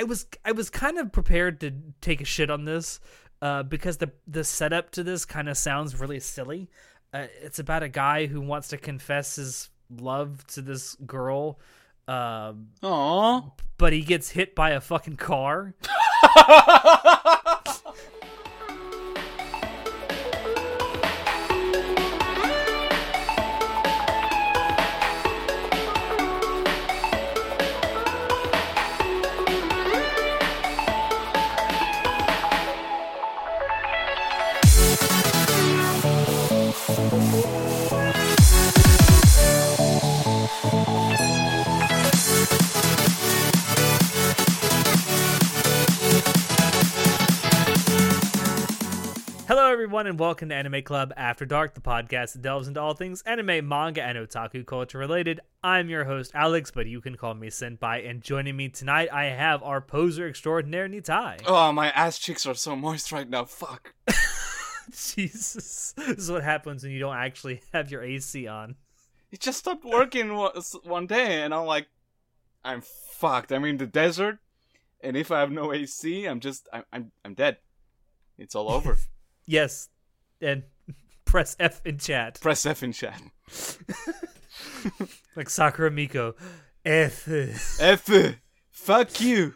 I was I was kind of prepared to take a shit on this uh, because the the setup to this kind of sounds really silly. Uh, it's about a guy who wants to confess his love to this girl, um, Aww. but he gets hit by a fucking car. Hello, everyone, and welcome to Anime Club After Dark, the podcast that delves into all things anime, manga, and otaku culture related. I'm your host, Alex, but you can call me Senpai. And joining me tonight, I have our poser extraordinaire, Nitai. Oh, my ass cheeks are so moist right now. Fuck. Jesus. This is what happens when you don't actually have your AC on. It just stopped working one one day, and I'm like, I'm fucked. I'm in the desert, and if I have no AC, I'm just, I'm, I'm, I'm dead. It's all over. Yes. And press F in chat. Press F in chat. Like Sakura Miko. F. F. Fuck you.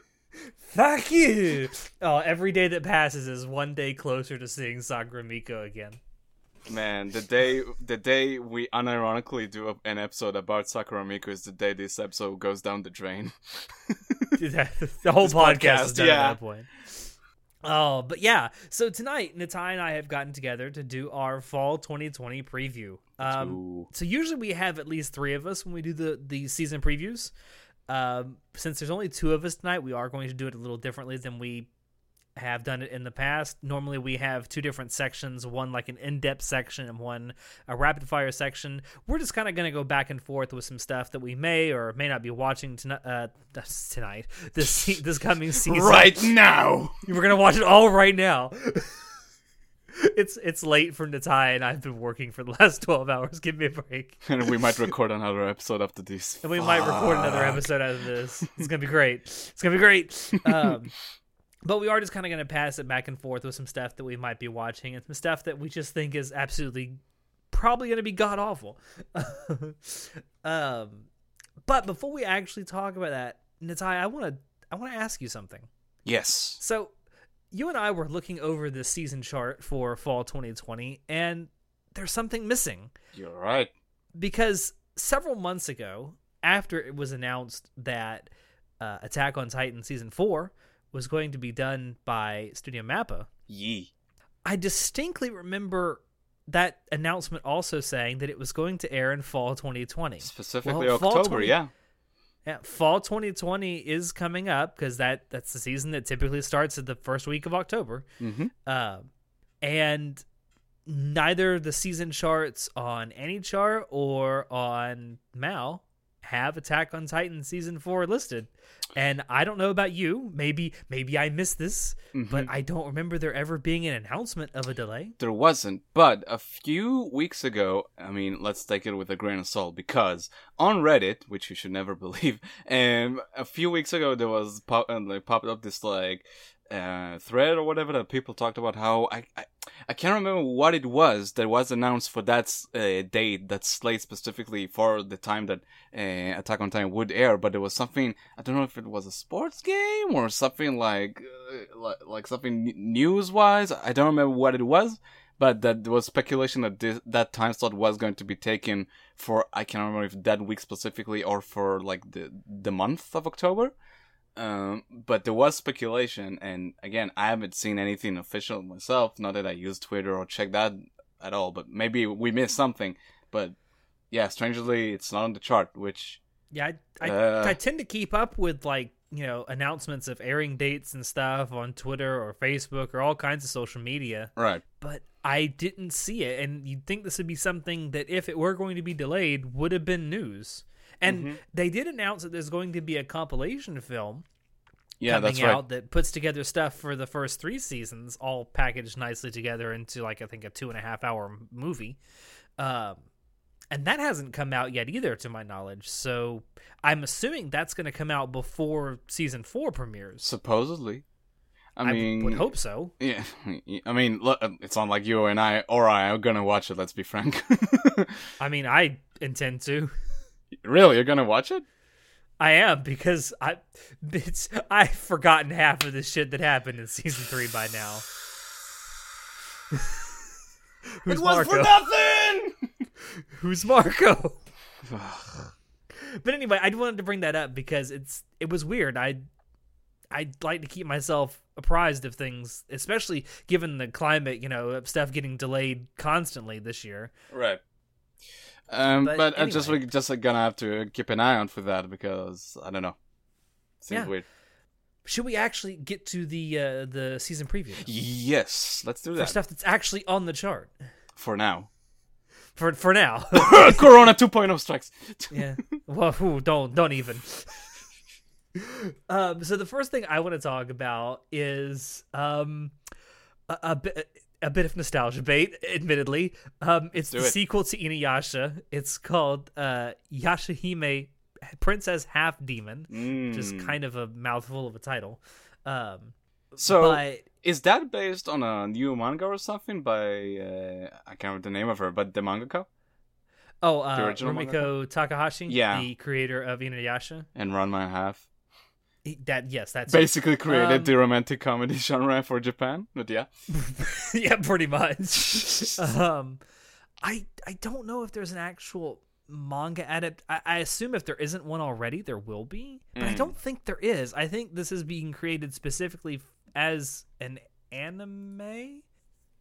Fuck you! Oh, every day that passes is one day closer to seeing Sakura Miko again. Man, the day the day we unironically do an episode about Sakura Miko is the day this episode goes down the drain. the whole podcast, podcast, is done yeah. at that point. Oh, but yeah. So tonight, Natai and I have gotten together to do our fall 2020 preview. Um, so usually we have at least three of us when we do the the season previews. Um, since there's only two of us tonight, we are going to do it a little differently than we have done it in the past. Normally, we have two different sections one like an in depth section and one a rapid fire section. We're just kind of going to go back and forth with some stuff that we may or may not be watching tonight. Uh, tonight, this this coming season. Right now. We're gonna watch it all right now. it's it's late for Natai, and I've been working for the last twelve hours. Give me a break. And we might record another episode after this. And we might record another episode out of this. It's gonna be great. It's gonna be great. Um, but we are just kind of gonna pass it back and forth with some stuff that we might be watching and some stuff that we just think is absolutely probably gonna be god awful. um, but before we actually talk about that, Natai, I want to I want to ask you something. Yes. So, you and I were looking over the season chart for fall 2020, and there's something missing You're right. because several months ago, after it was announced that uh, Attack on Titan season four was going to be done by Studio Mappa, Yee. I distinctly remember that announcement also saying that it was going to air in fall 2020. Specifically Well, October, 20 yeah. Yeah, fall 2020 is coming up because that that's the season that typically starts at the first week of October. Mm-hmm. Uh, and neither the season charts on any chart or on Mal have Attack on Titan season four listed. And I don't know about you. Maybe maybe I missed this, but I don't remember there ever being an announcement of a delay. There wasn't, but a few weeks ago, I mean, let's take it with a grain of salt because on Reddit, which you should never believe, and a few weeks ago there was pop, uh, like popped up this like uh, thread or whatever that people talked about how I, I I can't remember what it was that was announced for that uh, date that slate specifically for the time that uh, Attack on Titan would air, but there was something I don't know if it was a sports game or something like uh, like, like something news wise. I don't remember what it was, but that there was speculation that this, that time slot was going to be taken for I can't remember if that week specifically or for like the the month of October. Um, but there was speculation, and again, I haven't seen anything official myself. Not that I use Twitter or check that at all, but maybe we missed something. But yeah, strangely, it's not on the chart, which Yeah, I I, Uh. I tend to keep up with like you know announcements of airing dates and stuff on Twitter or Facebook or all kinds of social media. right. but I didn't see it. And you'd think this would be something that, if it were going to be delayed, would have been news. And Mm-hmm. they did announce that there's going to be a compilation film Yeah, coming that's right. out that puts together stuff for the first three seasons, all packaged nicely together into like I think a two and a half hour movie. Um, and that hasn't come out yet either, to my knowledge. So I'm assuming that's going to come out before season four premieres. Supposedly. I mean, I would hope so. Yeah, I mean, look, it's not like you and I or I are gonna watch it. Let's be frank. I mean, I intend to. really, you're gonna watch it? I am because I it's I've forgotten half of the shit that happened in season three by now. Who's it was Marco? for nothing. Who's Marco? but anyway, I wanted to bring that up because it's it was weird. I I'd like to keep myself apprised of things, especially given the climate, you know, of stuff getting delayed constantly this year. right. Um, But but, I'm just anyway. we just like, gonna have to keep an eye on for that because I don't know. Seems Yeah. weird. Should we actually get to the uh, the season preview Yes, let's do for that stuff that's actually on the chart for now. for for now? Corona 2.0 strikes. yeah. Well, ooh, don't don't even. um. So the first thing I want to talk about is um a, a bit. A bit of nostalgia bait, admittedly. Um, it's the it. sequel to Inuyasha. It's called uh, Yashahime, Princess Half Demon, which is Mm. kind of a mouthful of a title. Um, So but is that based on a new manga or something by uh, I can't remember the name of her, but the mangaka oh, uh, Rumiko Takahashi, Yeah. the creator of Inuyasha. and Ranma and Half That yes, that's basically created Um, the romantic comedy genre for Japan. But yeah, yeah, pretty much. um, I I don't know if there's an actual manga adapt. I, I assume if there isn't one already, there will be, but I Mm. don't think there is. I think this is being created specifically as an anime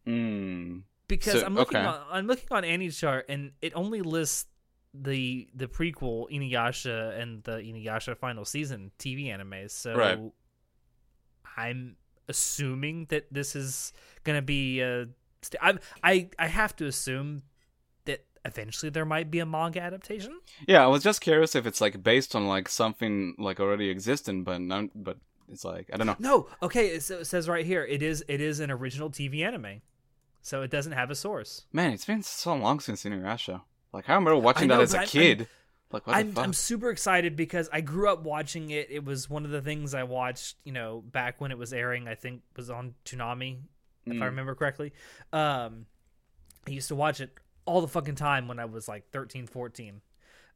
mm. because So- I'm looking okay. on I'm looking on AniChart and it only lists the the prequel Inuyasha and the Inuyasha final season TV animes. So Right. I'm assuming that this is gonna be uh st- I I I have to assume that eventually there might be a manga adaptation. yeah. I was just curious if it's like based on like something like already existing, but none, but it's like I don't know. No, okay, it, sa- it says right here it is it is an original TV anime, so it doesn't have a source. Man, it's been so long since Inuyasha. Like I remember watching I know, that as a I'm- kid. like what I'm, the fuck? I'm super excited because I grew up watching it. It was one of the things I watched, you know, back when it was airing. I think was on Toonami, if I Mm. remember correctly. Um, I used to watch it all the fucking time when I was like 13, 14.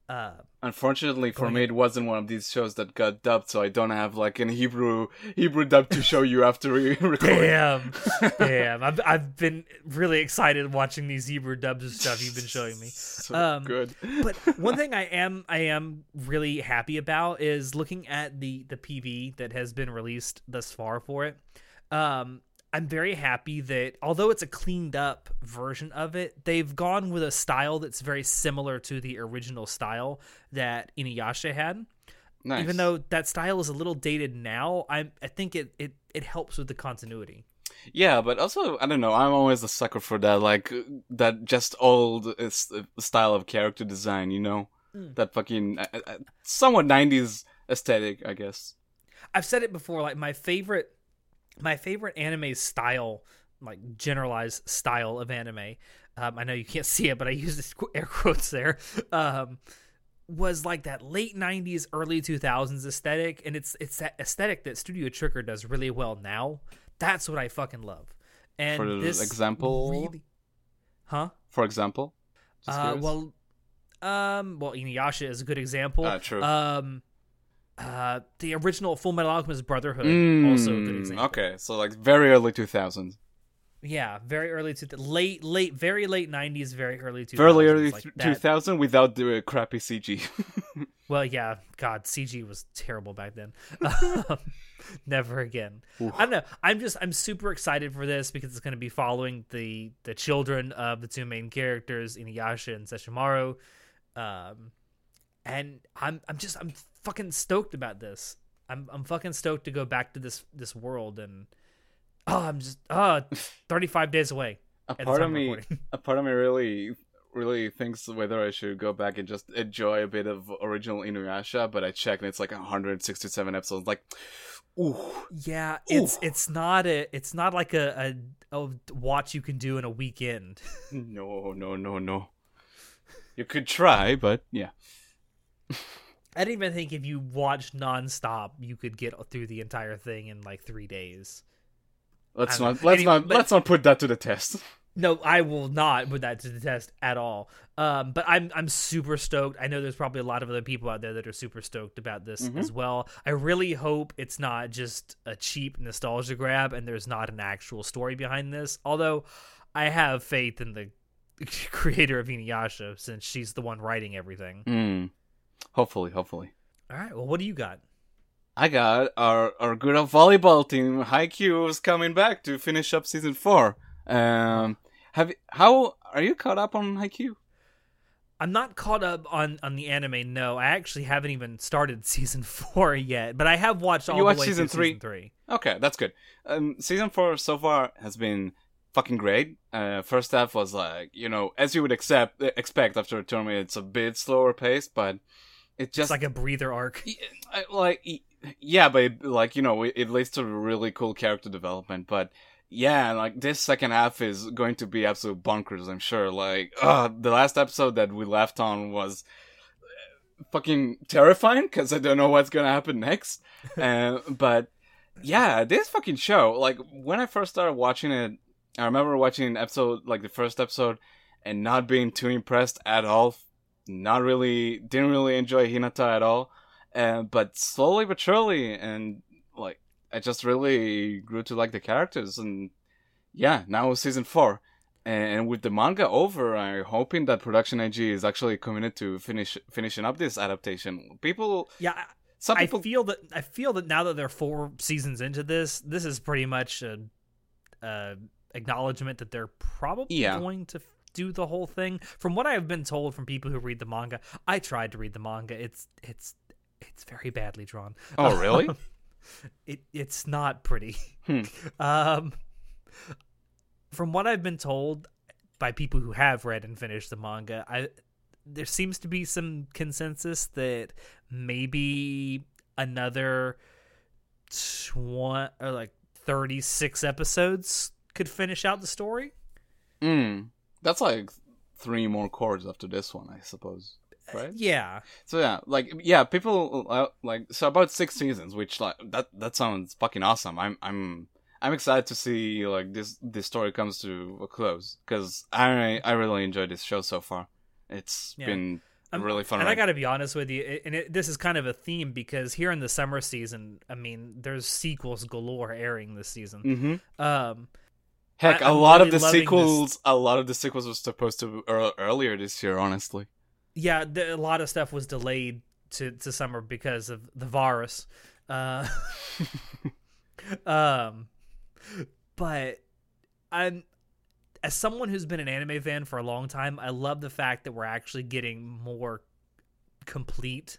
Uh, Unfortunately for me, it wasn't one of these shows that got dubbed, so I don't have like an Hebrew Hebrew dub to show you after we record. damn, damn! I've I've been really excited watching these Hebrew dubs and stuff you've been showing me. So Um, good. but one thing I am I am really happy about is looking at the the PV that has been released thus far for it. Um, I'm very happy that although it's a cleaned up version of it, they've gone with a style that's very similar to the original style that Inuyasha had. Nice. Even though that style is a little dated now, I I think it it it helps with the continuity. Yeah, but also I don't know. I'm always a sucker for that, like that just old uh, uh, style of character design. You know, Mm. that fucking uh, somewhat '90s aesthetic, I guess. I've said it before. Like my favorite, my favorite anime style, like generalized style of anime. Um, I know you can't see it, but I use air quotes there. Um, was like that late '90s, early 2000s aesthetic, and it's it's that aesthetic that Studio Trigger does really well now. That's what I fucking love. And For this example? really- huh? For example. Uh, well, um, well, Inuyasha is a good example. Ah, true. Um, uh, the original Full Metal Alchemist Brotherhood, Mm, also a good example. Okay, so like very early 2000s, Yeah, very early to the late, late, very late '90s, very early 2000s. very early like th- 2000 without the crappy CG. Well, yeah, God, CG was terrible back then. Um, Never again. I don't know. I'm just I'm super excited for this because it's going to be following the the children of the two main characters, Inuyasha and Sesshomaru. Um, and I'm I'm just I'm fucking stoked about this. I'm I'm fucking stoked to go back to this this world and oh I'm just oh 35 days away. a part of me, recording. a part of me really, really thinks whether I should go back and just enjoy a bit of original Inuyasha. But I checked and it's like 167 episodes. Like, ooh, Yeah, it's it's not a it's not like a, a a watch you can do in a weekend. no, no, no, no. You could try, but yeah. I didn't even think if you watched nonstop, you could get through the entire thing in like three days. Let's not let's Anyway, not let's not put that to the test. No, I will not put that to the test at all. Um, but I'm I'm super stoked. I know there's probably a lot of other people out there that are super stoked about this Mm-hmm. as well. I really hope it's not just a cheap nostalgia grab and there's not an actual story behind this. Although I have faith in the creator of Inuyasha since she's the one writing everything. Mm. Hopefully, hopefully. All right, well, what do you got? I got our our good old volleyball team, Haikyuu, is coming back to finish up season four. Um, have how are you caught up on Haikyuu? I'm not caught up on on the anime. No, I actually haven't even started season four yet, but I have watched all You the watched way season through three? season three. Okay, that's good. Um, season four so far has been fucking great. Uh, first half was like you know as you would accept expect after a tournament, it's a bit slower paced, but it just It's like a breather arc. Like yeah but it, like you know it, it leads to really cool character development but yeah like this second half is going to be absolute bonkers i'm sure like uh the last episode that we left on was uh, fucking terrifying because i don't know what's gonna happen next uh, but yeah this fucking show like when i first started watching it i remember watching an episode like the first episode and not being too impressed at all not really didn't really enjoy hinata at all. Uh, but slowly but surely and like i just really grew to like the characters. And yeah now it's season four. And with the manga over i'm hoping that production ig is actually committed to finish finishing up this adaptation. People Yeah, I- some I people feel that I feel that now that they're four seasons into this, this is pretty much a, a acknowledgement that they're probably Yeah. going to do the whole thing. From what I've been told from people who read the manga, I tried to read the manga. It's it's it's very badly drawn. oh really it it's not pretty. Hmm. Um, from what I've been told by people who have read and finished the manga, I there seems to be some consensus that maybe another twenty or like thirty six episodes could finish out the story. mm, that's like three more cours after this one i suppose right Yeah, So yeah, like yeah, people uh, like so about six seasons, which like that that sounds fucking awesome. I'm I'm I'm excited to see like this this story comes to a close because I I really enjoyed this show so far. It's Yeah. been Um, really fun. And I got to be honest with you, and it, this is kind of a theme because here in the summer season, I mean, there's sequels galore airing this season. hmm Um, Heck, I- a lot of the sequels, a lot of the sequels were supposed to ear- earlier this year. Honestly, yeah, the, a lot of stuff was delayed to, to summer because of the virus. Uh, um, but I'm as someone who's been an anime fan for a long time, I love the fact that we're actually getting more complete.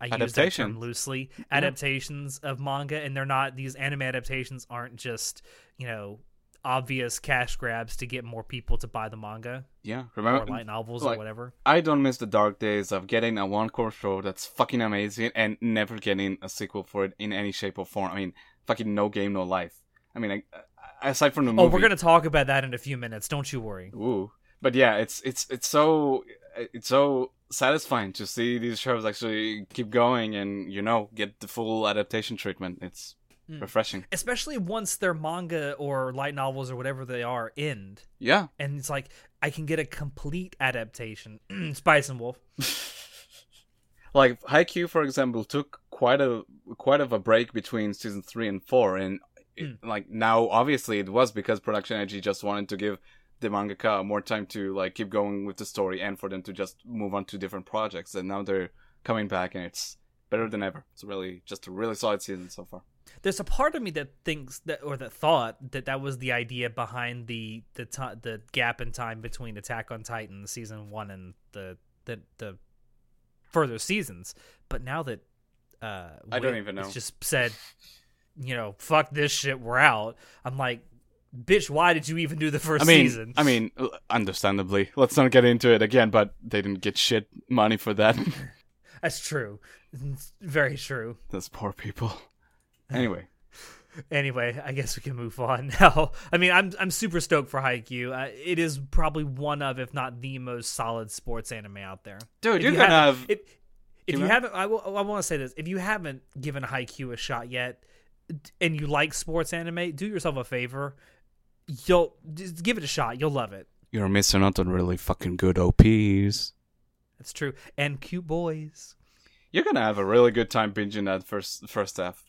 I use that term loosely. Adaptations of manga, and they're not these anime adaptations aren't just you know obvious cash grabs to get more people to buy the manga yeah. or light novels like- or whatever. I don't miss the dark days of getting a one cour show that's fucking amazing and never getting a sequel for it in any shape or form. I mean, fucking no game, no life. I mean, I, aside from the movie. Oh, we're gonna talk about that in a few minutes. Don't you worry. Ooh, but yeah, it's it's it's so it's so satisfying to see these shows actually keep going and you know get the full adaptation treatment. It's Mm. refreshing. Especially once their manga or light novels or whatever they are end, Yeah, and it's like I can get a complete adaptation. Spice and Wolf. like Haikyuu, for example, took quite a quite of a break between season three and four, and it, like now, obviously, it was because Production I.G just wanted to give the mangaka more time to like keep going with the story and for them to just move on to different projects. And now they're coming back, and it's better than ever. It's really just a really solid season so far. There's a part of me that thinks that or that thought that that was the idea behind the the ti the gap in time between Attack on Titan season one and the the the further seasons. But now that uh, I don't even know. just said, you know, fuck this shit, we're out. I'm like, bitch, why did you even do the first I mean, season? I mean, understandably, let's not get into it again. But they didn't get shit money for that. That's true. It's very true. Those poor people. Anyway, Anyway, I guess we can move on now. I mean, I'm I'm super stoked for Haikyuu. Uh, it is probably one of, if not the most solid sports anime out there. Dude, If you're you gonna haven't- If, if Keep you haven't, I, will, I want to say this: if you haven't given Haikyuu a shot yet, and you like sports anime, do yourself a favor. You'll just give it a shot. You'll love it. You're missing out on really fucking good OPs. That's true. And cute boys. You're gonna have a really good time binging that first first half.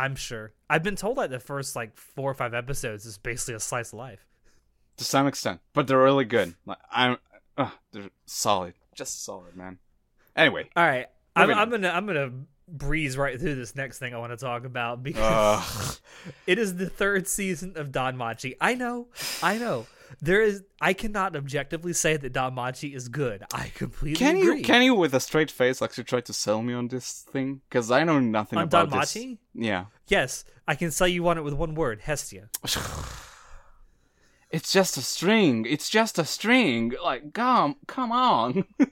I'm sure. I've been told like the first like four or five episodes is basically a slice of life. to some extent, but they're really good. Like I'm, uh, they're solid, just solid, man. Anyway, All right, I'm, I'm gonna I'm gonna breeze right through this next thing I want to talk about because Ugh. it is the third season of Danmachi. I know, I know. There is I cannot objectively say that Danmachi is good. I completely can agree. you can you with a straight face actually try to sell me on this thing? Because I know nothing On about Don this. Machi? Yeah, Yes, I can sell you on it with one word: Hestia. it's just a string. It's just a string. Like, come, come on.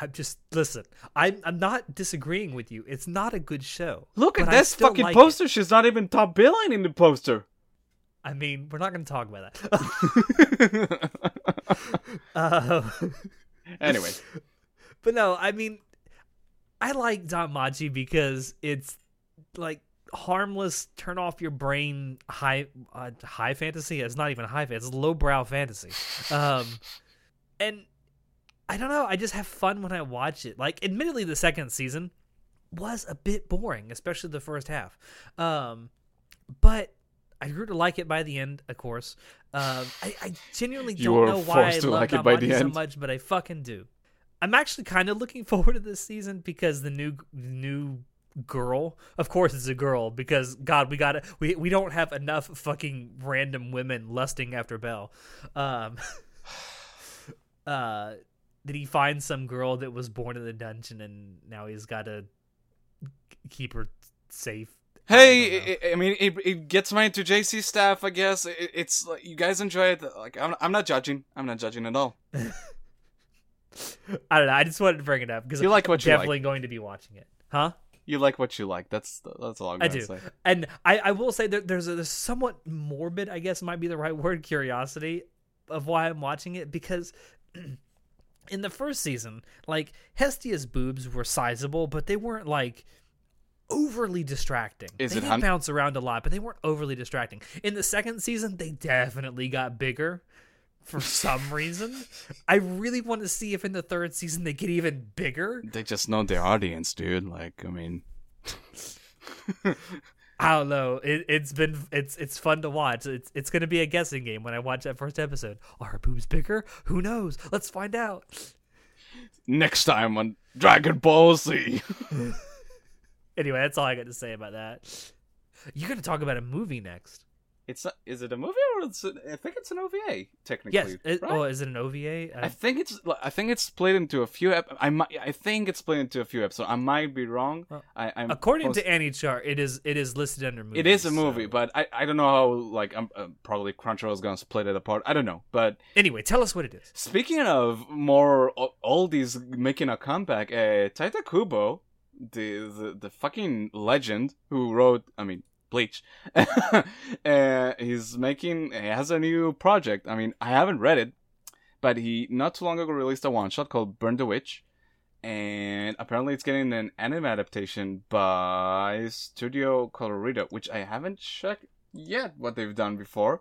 I'm just listen. I'm I'm not disagreeing with you. It's not a good show. Look at this fucking like poster. She's not even top billing in the poster. I mean, we're not going to talk about that. uh, anyway, But no, I mean, I like Danmachi because it's like harmless, turn off your brain high uh, high fantasy. It's not even high fantasy; it's lowbrow fantasy. Um, and I don't know. I just have fun when I watch it. Like, admittedly, the second season was a bit boring, especially the first half. Um, but I grew to like it by the end, of course. Um, I, I genuinely don't know why I love like it by the Danmachi so much, but I fucking do. I'm actually kind of looking forward to this season because the new new girl, of course, it's a girl because God, we got to we we don't have enough fucking random women lusting after Bell. Um, uh, did he find some girl that was born in the dungeon and now he's got to keep her safe? I. Hey, I, I mean, it, it gets money to JC staff, I guess. It, it's like you guys enjoy it. Like, I'm, I'm not judging. I'm not judging at all. I don't know. I just wanted to bring it up because You like what I'm you definitely going to be watching it, huh? You like what you like. That's that's all I'm I do, say. and I, I will say that there's a there's somewhat morbid, I guess might be the right word, curiosity of why I'm watching it because in the first season, like Hestia's boobs were sizable, but they weren't like overly distracting. Is they it did hun- bounce around a lot, but they weren't overly distracting. In the second season, they definitely got bigger for some reason. I really want to see if in the third season they get even bigger. They just know their audience, dude. Like, I mean, I don't know. It, it's been it's it's fun to watch. It's it's gonna be a guessing game when I watch that first episode. Are her boobs bigger? Who knows? Let's find out. next time on Dragon Ball Z. Anyway, that's all I got to say about that. You're gonna talk about a movie next. It's not, is it a movie or it's a, I think it's an OVA technically. Yes. It, right? Oh, is it an OVA? I think it's I think it's split into a few. Ep- I might I think it's split into a few episodes. I might be wrong. Well, I, I'm According most- to AniChart, it is it is listed under movie. it is a movie, so- but I, I don't know how like I'm uh, probably Crunchyroll is gonna split it apart. I don't know, but anyway, tell us what it is. Speaking of more oldies making a comeback, uh, Taita Kubo, the, the the fucking legend who wrote, I mean, Bleach, uh, he's making, he has a new project. I mean, I haven't read it, but he not too long ago released a one shot called Burn the Witch, and apparently it's getting an anime adaptation by Studio Colorido, which I haven't checked yet what they've done before,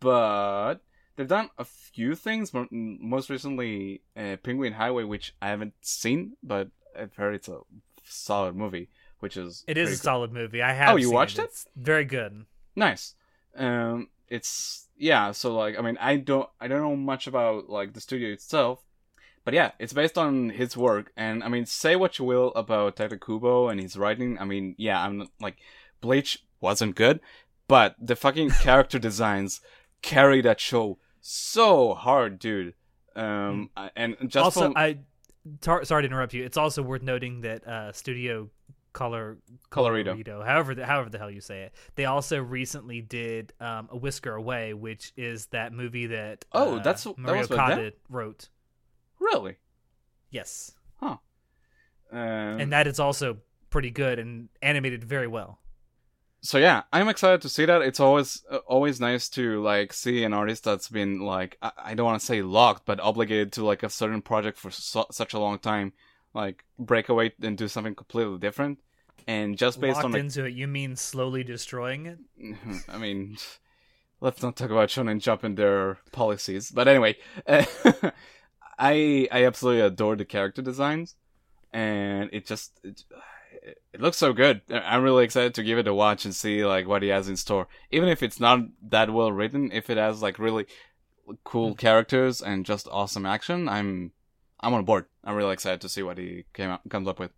but they've done a few things. Most recently, uh, Penguin Highway, which I haven't seen, but I've heard it's a solid movie, which is It is a cool. solid movie. I have. Oh, you seen watched it? It's very good. nice. Um, it's yeah. So like, I mean, I don't, I don't know much about like the studio itself, but yeah, it's based on his work. And I mean, say what you will about Taita Kubo and his writing. I mean, yeah, I'm not- like, Bleach wasn't good, but the fucking character designs carry that show so hard, dude. Um, and just also, from, I tar- sorry to interrupt you. It's also worth noting that uh, Studio Color Colorido. however the, however the hell you say it, they also recently did um, a Whisker Away, which is that movie that Oh, uh, that's- that Mario was with them? Wrote. really, Yes, um, and that is also pretty good and animated very well. So yeah, I'm excited to see that. It's always uh, always nice to like see an artist that's been like I, I don't want to say locked, but obligated to like a certain project for so, such a long time, like break away and do something completely different. And just based Locked on the, into it, you mean slowly destroying it? I mean, let's not talk about Shonen Jump and their policies. But anyway, I I absolutely adore the character designs, and it just it, it looks so good. I'm really excited to give it a watch and see like what he has in store. Even if it's not that well written, if it has like really cool mm. characters and just awesome action, I'm I'm on board. I'm really excited to see what he came up, comes up with.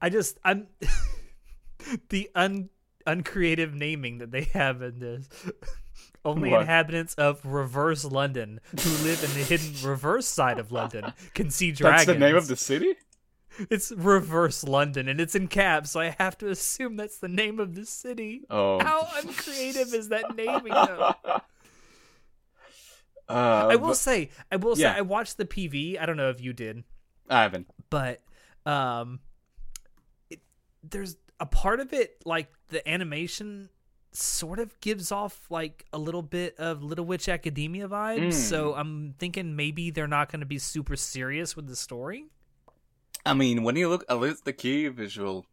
I just I'm the un uncreative naming that they have in this. Only What? inhabitants of reverse London who live in the hidden reverse side of London can see dragons. That's the name of the city. It's reverse London and it's in caps, so I have to assume that's the name of the city. Oh, How uncreative is that naming though? uh, I will but- say, I will say I watched the PV. I don't know if you did. I haven't. but um it, there's a part of it like the animation sort of gives off like a little bit of little witch academia vibes Mm. so i'm thinking maybe they're not going to be super serious with the story I mean, when you look at least the key visual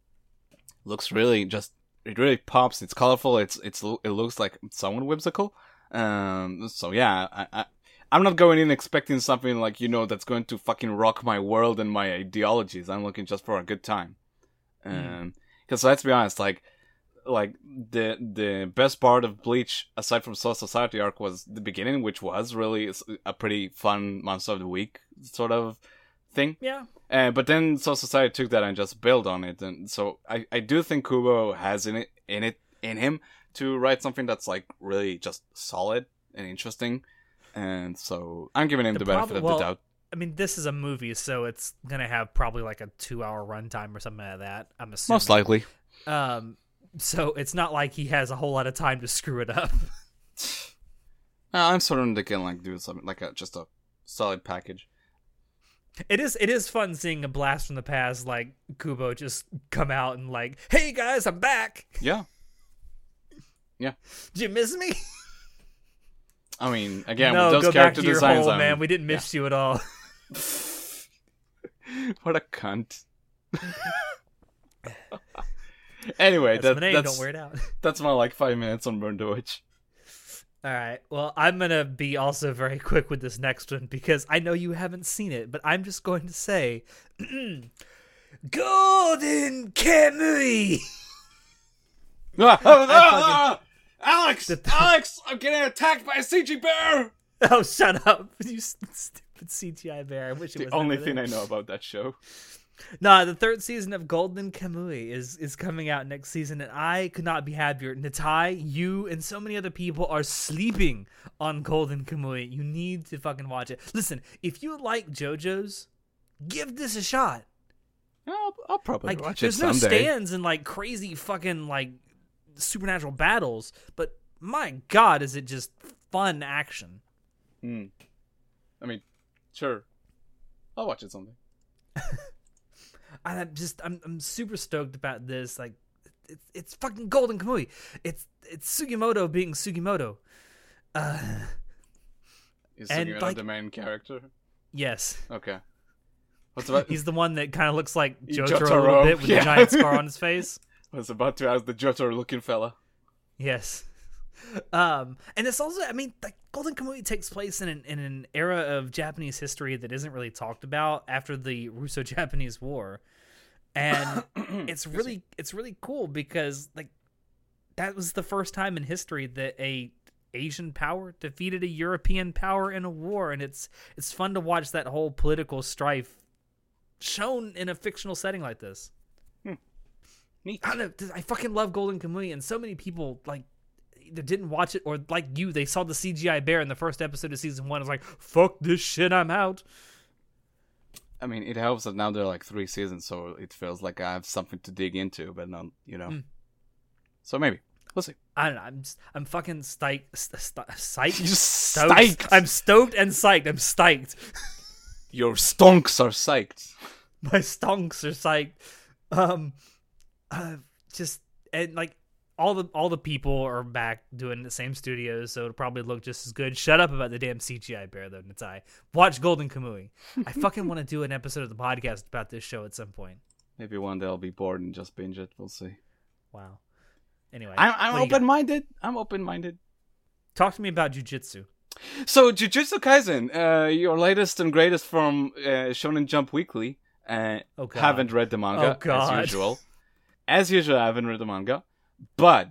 looks really just it really pops. It's colorful. It's it's it looks like somewhat whimsical. Um, so yeah, I, I I'm not going in expecting something like you know that's going to fucking rock my world and my ideologies. I'm looking just for a good time. Um, because let's be honest, like like the the best part of Bleach aside from Soul Society arc was the beginning, which was really a pretty fun monster of the week sort of thing. yeah Uh, but then Soul Society took that and just built on it, and so I, I do think Kubo has in it in it in him to write something that's like really just solid and interesting, and so I'm giving him the, The benefit prob- of well, the doubt. i mean this is a movie so it's going to have probably like a 2 hour runtime or something like that i'm assuming Most likely, um so it's not like he has a whole lot of time to screw it up Uh, I'm certain they can like do something like a just a solid package. It is it is fun seeing a blast from the past like Kubo just come out and like, "Hey guys, I'm back. Yeah, Yeah. Did you miss me?" I mean, again no, with those go back character to your designs, hole, man. We didn't miss you at all. what a cunt. anyway, That's that, my name. that's Don't wear it out. that's my like five minutes on Burn Witch. All right. Well, I'm gonna be also very quick with this next one because I know you haven't seen it, but I'm just going to say, Golden Kamui. Fucking- Alex! The- Alex! I'm getting attacked by a CG bear! Oh, shut up! You stupid CGI bear. I wish it The was only thing. I know about that show. Nah, the third season of Golden Kamui is is coming out next season, and I could not be happier. Natai, you, and so many other people are sleeping on Golden Kamui. You need to fucking watch it. Listen, if you like JoJo's, give this a shot. I'll, I'll probably Like, watch it there's no stands and like crazy fucking like supernatural battles, but my god, is it just fun action? Hmm. I mean, sure. I'll watch it someday. And I'm just I'm I'm super stoked about this. Like it's it's fucking Golden Kamui. It's it's Sugimoto being Sugimoto. Uh Is Sugimoto like- the main character? yes. Okay. What's about? He's the one that kind of looks like Jotaro, a little bit with yeah. the giant scar on his face. I was about to ask the Jotaro looking fella. Yes. Um, and it's also, I mean, like Golden Kamui takes place in an in an era of Japanese history that isn't really talked about after the Russo-Japanese War, and it's really it's really cool because like that was the first time in history that a Asian power defeated a European power in a war, and it's it's fun to watch that whole political strife shown in a fictional setting like this. Neat. I know. I fucking love Golden Kamui, and so many people like either didn't watch it or like you, they saw the CGI bear in the first episode of season one. It's like fuck this shit, I'm out. I mean, it helps that now there are like three seasons, so it feels like I have something to dig into, but not, you know. Mm. So maybe we'll see. I don't know. I'm just, I'm fucking styked. St- st- psyched. Stoked. I'm stoked and psyched. I'm psyched. Your stonks are psyched. My stonks are psyched. Um, uh, just and like all the all the people are back doing the same studios, so it'll probably look just as good. Shut up about the damn CGI bear though, Natai. Watch Golden Kamui. I fucking want to do an episode of the podcast about this show at some point. Maybe one day I'll be bored and just binge it. We'll see. Wow. Anyway, I'm, I'm do you got? open minded. I'm open minded. Talk to me about jujitsu. So, Jujutsu Kaisen, uh, your latest and greatest from uh, Shonen Jump Weekly. Uh, Oh haven't read the manga Oh, God. as usual. As usual, I haven't read the manga, but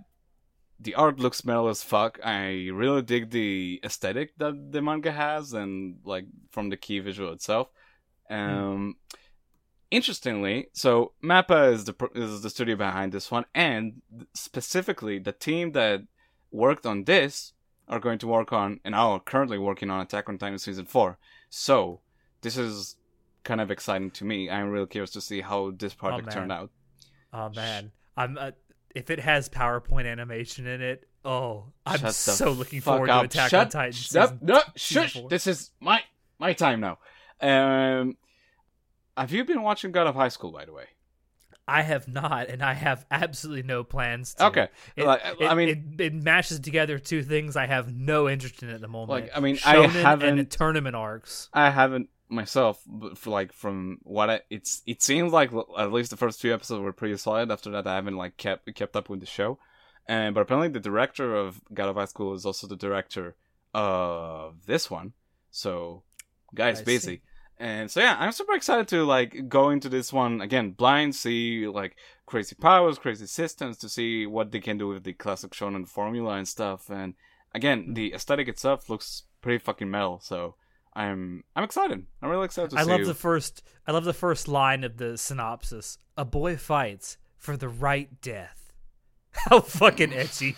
the art looks metal as fuck. I really dig the aesthetic that the manga has, and like from the key visual itself. Um, interestingly, so Mappa is the pro- is the studio behind this one, and specifically the team that worked on this are going to work on and are currently working on Attack on Titan season four. So this is kind of exciting to me. I'm really curious to see how this project man. turned out. Oh man, I'm uh, if it has PowerPoint animation in it. Oh, I'm Shut so looking forward up. to Attack Shut, on Titan. Shut, season- no, shush. four. This is my my time now. Um, have you been watching God of High School, by the way? I have not, and I have absolutely no plans. to. Okay, It, like, it- I mean, it, it mashes together two things I have no interest in at the moment. Like, I mean, I haven't- and tournament arcs. I haven't myself, but for like from what I, it's it seems like at least the first few episodes were pretty solid. After that, I haven't like kept kept up with the show. And but apparently, the director of God of High School is also the director of this one. So, guy's I busy. see. And so yeah, I'm super excited to like go into this one again blind, see like crazy powers, crazy systems, to see what they can do with the classic shonen formula and stuff. And again, hmm. the aesthetic itself looks pretty fucking metal. So I'm I'm excited. I'm really excited to I see. love the first. I love the first line of the synopsis. A boy fights for the right death. How fucking edgy!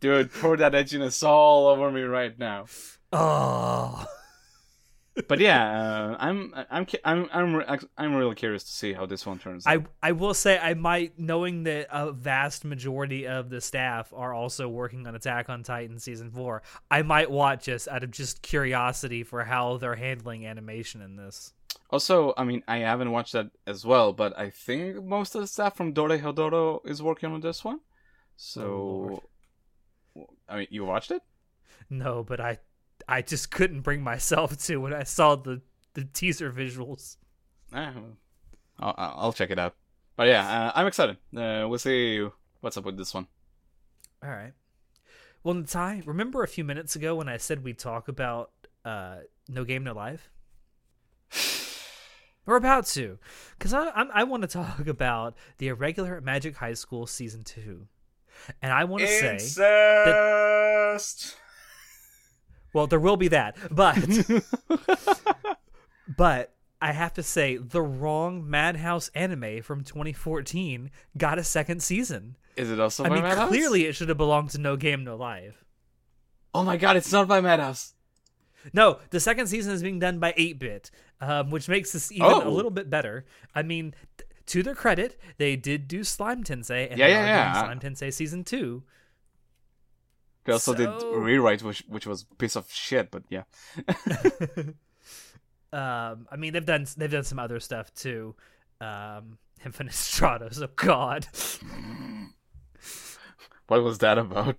Dude, pour that edginess all over me right now. Oh, But yeah, uh, I'm I'm I'm I'm I'm really curious to see how this one turns. out. I I will say I might, knowing that a vast majority of the staff are also working on Attack on Titan season four. I might watch this out of just curiosity for how they're handling animation in this. Also, I mean, I haven't watched that as well, but I think most of the staff from Dorohedoro is working on this one. So, I mean, you watched it? No, but I I just couldn't bring myself to when I saw the the teaser visuals. I'll, I'll check it out. But yeah, uh, I'm excited. Uh, we'll see what's up with this one. All right. Well, Natai, remember a few minutes ago when I said we'd talk about uh, No Game No Life? We're about to, because I I'm, I want to talk about the irregular Magic High School season two, and I want to say, Incest. Well, there will be that, but but I have to say, the wrong Madhouse anime from 2014 got a second season. Is it also I mean, Madhouse? clearly it should have belonged to No Game No Life. Oh my god, it's not by Madhouse. No, the second season is being done by 8 Bit, um, which makes this even Oh. a little bit better. I mean, th- to their credit, they did do Slime Tensei, and Yeah, they yeah, yeah. Slime Tensei season two. They also did rewrite, which which was a piece of shit, but yeah. um, I mean, they've done they've done some other stuff too. Um, Infinite Stratos, oh god. What was that about?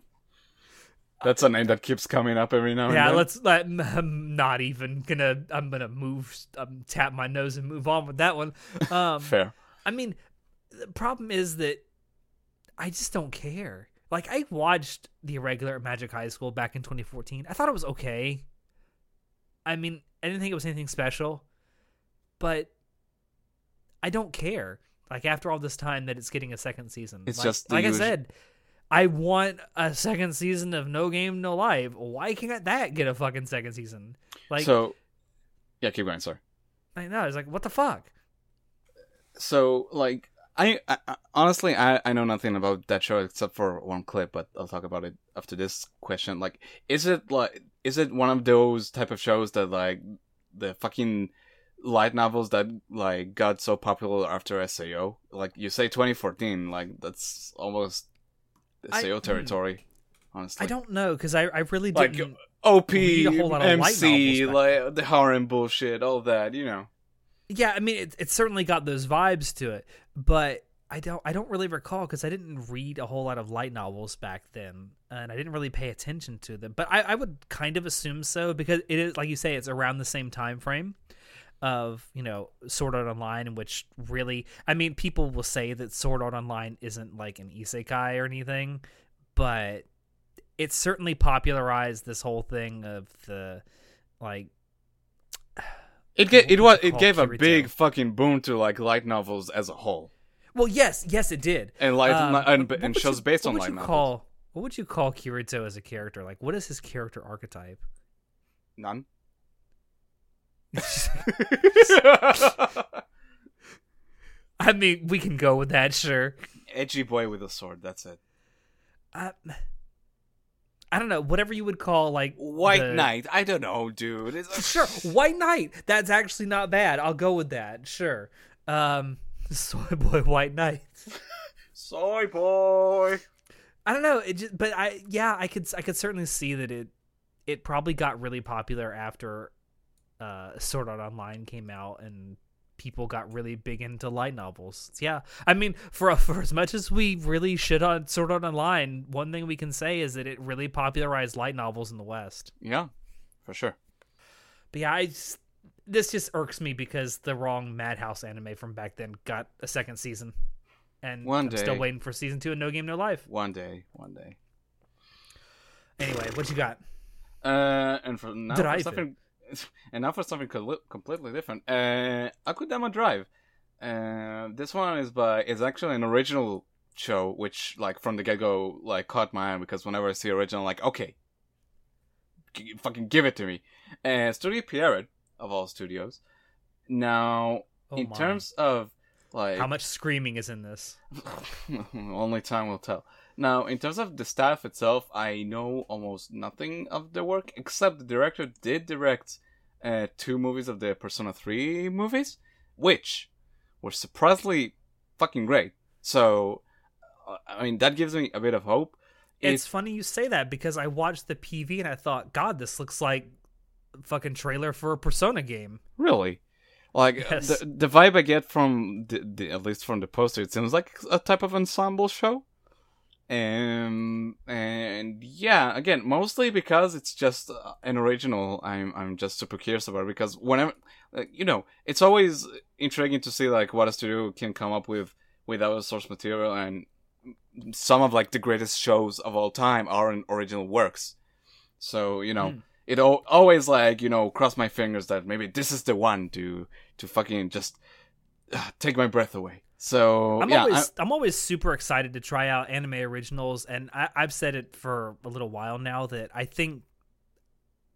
That's a name that keeps coming up every now and yeah, then. Yeah, let's let. I'm not even gonna. I'm gonna move. Um, tap my nose and move on with that one. Um, Fair. I mean, the problem is that I just don't care. Like I watched the irregular Magic High School back in 2014. I thought it was okay. I mean, I didn't think it was anything special, but I don't care. Like after all this time that it's getting a second season. It's like, just like I said, I want a second season of No Game No Life. Why can't that get a fucking second season? Like so, yeah, keep going. Sorry. I know, it's like what the fuck? So, like, I, I I- honestly, I, I know nothing about that show except for one clip, but I'll talk about it after this question. Like, is it like, is it one of those type of shows that like the fucking light novels that like got so popular after Sao? Like, you say 2014, like that's almost Sao hmm. territory. Honestly, I don't know because I I really Like, didn't. OP, read a whole lot of light MC, novels like the harem bullshit, all that, you know. Yeah, I mean, it, it certainly got those vibes to it, but I don't I don't really recall because I didn't read a whole lot of light novels back then, and I didn't really pay attention to them. But I, I would kind of assume so because it is like you say, it's around the same time frame of you know Sword Art Online, which really, I mean, people will say that Sword Art Online isn't like an isekai or anything, but it certainly popularized this whole thing of the like It ga- it was it gave a Kirito? big fucking boom to like light novels as a whole, well yes yes it did and light Um, and, and would shows you- based what on would light you novels. call what would you call Kirito as a character like what is his character archetype None. I mean we can go with that sure Edgy boy with a sword. That's it. I, I don't know whatever you would call like White the- Knight. I don't know, dude. It's sure white knight that's actually not bad i'll go with that sure um soy boy white knight Soy boy. i don't know it just but i yeah i could i could certainly see that it it probably got really popular after uh sword art online came out and people got really big into light novels yeah i mean for for as much as we really shit on sword art online one thing we can say is that it really popularized light novels in the west Yeah, for sure. But yeah, I just, this just irks me because the wrong Madhouse anime from back then got a second season, and One I'm still day. waiting for season two of No Game No Life. One day, one day. Anyway, what you got? Uh, and for now Drive for it. something, and now for something co- completely different. Uh, Akudama Drive. Uh, this one is by is actually an original show, which like from the get go like caught my eye because whenever I see original, like okay, g- fucking give it to me. Uh, Studio Pierrot of all studios. Now, Oh in my. terms of like How much screaming is in this? Only time will tell. Now, in terms of the staff itself, I know almost nothing of their work, except the director did direct uh, two movies of the Persona 3 movies, which were surprisingly fucking great. So, uh, I mean, that gives me a bit of hope. It's funny you say that because I watched the PV and I thought, God, this looks like fucking trailer for a Persona game. Really? Like Yes. the the vibe I get from the, the at least from the poster, it seems like a type of ensemble show. Um and yeah, again, mostly because it's just uh, an original. I'm I'm just super curious about it because whenever like, you know, it's always intriguing to see like what a studio can come up with without source material and some of like the greatest shows of all time are in original works. So, you know, Hmm. it al- always like you know cross my fingers that maybe this is the one to to fucking just uh, take my breath away so I'm yeah always I'm always super excited to try out anime originals, and I, I've said it for a little while now that I think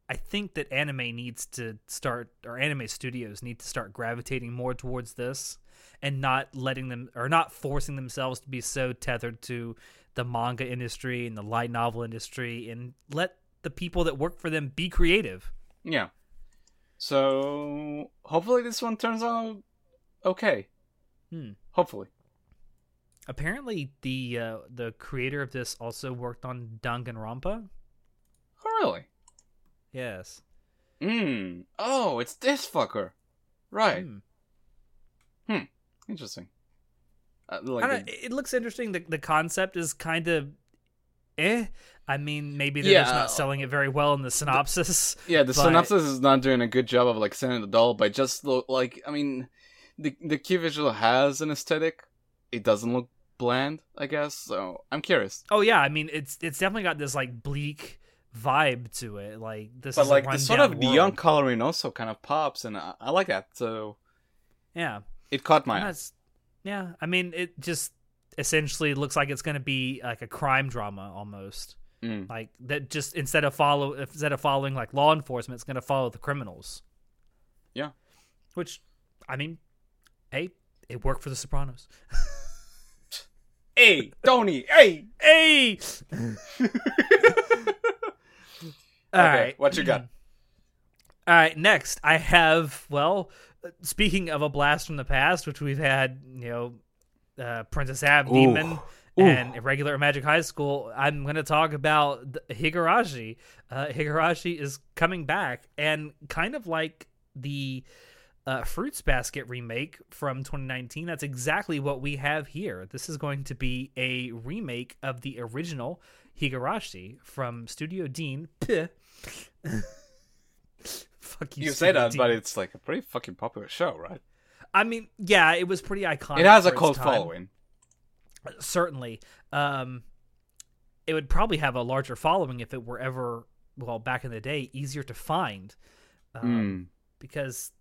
I think that anime needs to start or anime studios need to start gravitating more towards this and not letting them or not forcing themselves to be so tethered to the manga industry and the light novel industry and let the people that work for them be creative. Yeah so hopefully this one turns out okay Hmm. hopefully Apparently the uh, the creator of this also worked on Danganronpa. oh really Yes. mm. oh it's this fucker right Hmm. interesting uh, like the- it looks interesting. The the concept is kind of eh. I mean, maybe they're just Yeah. not selling it very well in the synopsis. yeah the but- synopsis is not doing a good job of like selling it all but just like i mean the the key visual has an aesthetic it doesn't look bland i guess so i'm curious Oh yeah, I mean it's it's definitely got this like bleak vibe to it. Like this but like the sort of neon coloring also kind of pops and I, I like that so Yeah, it caught my eye yeah. I mean, it just essentially looks like it's going to be like a crime drama almost. Mm. Like that, just instead of follow instead of following like law enforcement, it's going to follow the criminals. Yeah. Which, I mean, hey, it worked for The Sopranos. hey tony hey Hey. All okay right. what you got All right. Next, I have well, speaking of a blast from the past, which we've had, you know, uh, Princess Ab Ooh. Demon Ooh. and Irregular Magic High School. I'm going to talk about the Higurashi. Uh, Higurashi is coming back, and kind of like the uh, Fruits Basket remake from 2019. That's exactly what we have here. This is going to be a remake of the original Higurashi from Studio Dean. Fuck you. You say that, Studio but it's like a pretty fucking popular show, right? I mean, yeah, it was pretty iconic. It has a cult following. certainly um it would probably have a larger following if it were ever well back in the day easier to find um, Hmm. because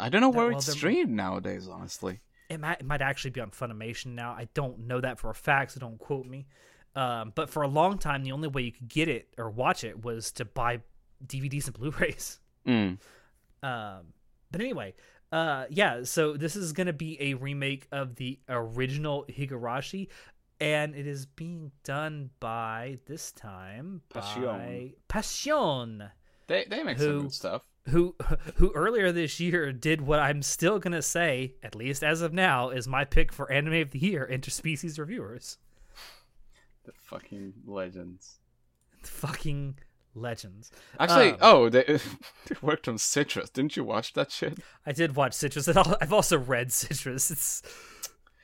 I don't, know where well, it's streamed nowadays, honestly. it might it might actually be on Funimation now. I don't know that for a fact, so don't quote me. Um, but for a long time, the only way you could get it or watch it was to buy DVDs and Blu-rays. Mm. Um, but anyway, uh, yeah. So this is gonna be a remake of the original Higurashi, and it is being done by this time by Passion. Passion, They they make Who- some good stuff. Who who earlier this year did what I'm still gonna say, at least as of now, is my pick for anime of the year. Interspecies reviewers, The fucking legends. The fucking legends. Actually, Um, oh, they, they worked on Citrus. Didn't you watch that shit? I did watch Citrus, and I've also read Citrus. It's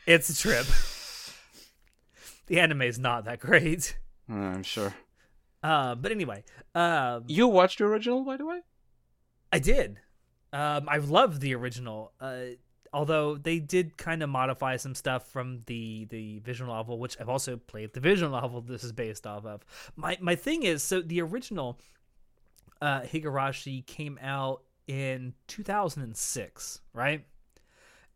it's a trip. The anime is not that great. Uh, I'm sure. Uh, but anyway, um, You watched the original, by the way? I did. Um, I loved the original. Uh, although they did kind of modify some stuff from the the visual novel, which I've also played the visual novel this is based off of. My my thing is so the original uh, Higurashi came out in 2006, right?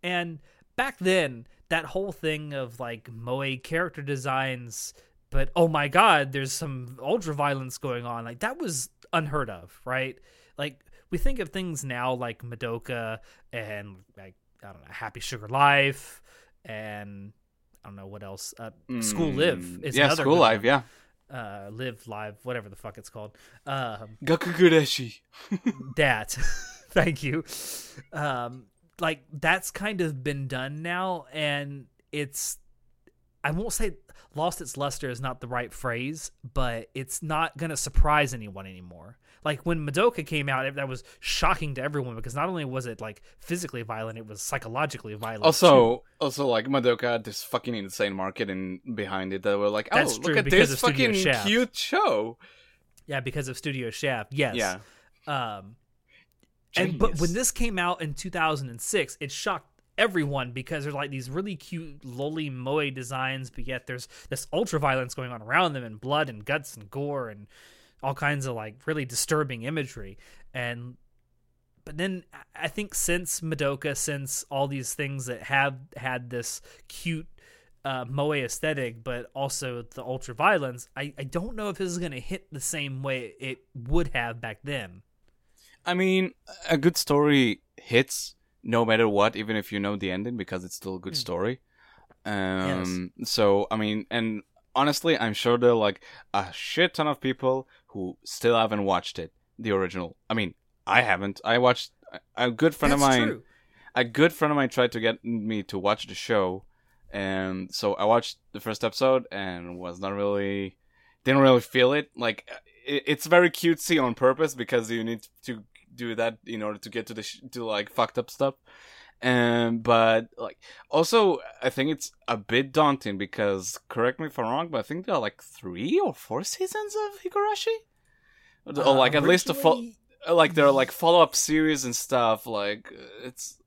And back then, that whole thing of like moe character designs, but oh my god, there's some ultra violence going on. Like that was unheard of, right? Like we think of things now like Madoka and like I don't know, Happy Sugar Life and I don't know what else. Uh, School Live Mm, is yeah, another School one. yeah. Uh, Live Live, whatever the fuck it's called. Um, Gakugureshi. that thank you um like that's kind of been done now and it's i won't say lost its luster is not the right phrase but it's not gonna surprise anyone anymore like when madoka came out that was shocking to everyone because not only was it like physically violent it was psychologically violent too. Also, also like Madoka had this fucking insane marketing behind it that were like, oh, That's look at this fucking Shaft. cute show. yeah because of studio shaft yes Yeah. um and but when this came out in 2006 it shocked everyone because there's like these really cute lowly moe designs but yet there's this ultra violence going on around them and blood and guts and gore and all kinds of like really disturbing imagery. And but then i think since madoka since all these things that have had this cute uh, moe aesthetic but also the ultra violence I, I don't know if this is going to hit the same way it would have back then. I mean, a good story hits no matter what, even if you know the ending, because it's still a good Mm. story. Um, so I mean, and honestly, I'm sure there are like a shit ton of people who still haven't watched it, the original. I mean, I haven't. I watched a- good friend of That's mine. true. a good friend of mine tried to get me to watch the show, and so I watched the first episode and was not really, didn't really feel it. Like it, it's very cutesy on purpose because you need to do that in order to get to the sh- to like fucked up stuff. Um, but like also, I think it's a bit daunting because correct me if I'm wrong, but I think there are like three or four seasons of Higurashi, or Uh, like at least a full like there are like follow up series and stuff. Like it's,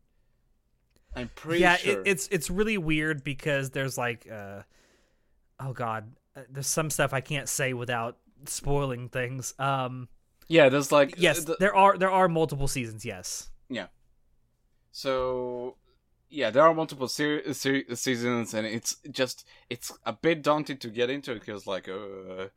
I'm pretty yeah, sure. it, it's it's really weird because there's like, uh, oh god, uh, there's some stuff I can't say without spoiling things. Um, yeah, there's like yes, the- there are there are multiple seasons. Yes, Yeah. so yeah, there are multiple ser- ser- seasons, and it's just it's a bit daunting to get into because like uh,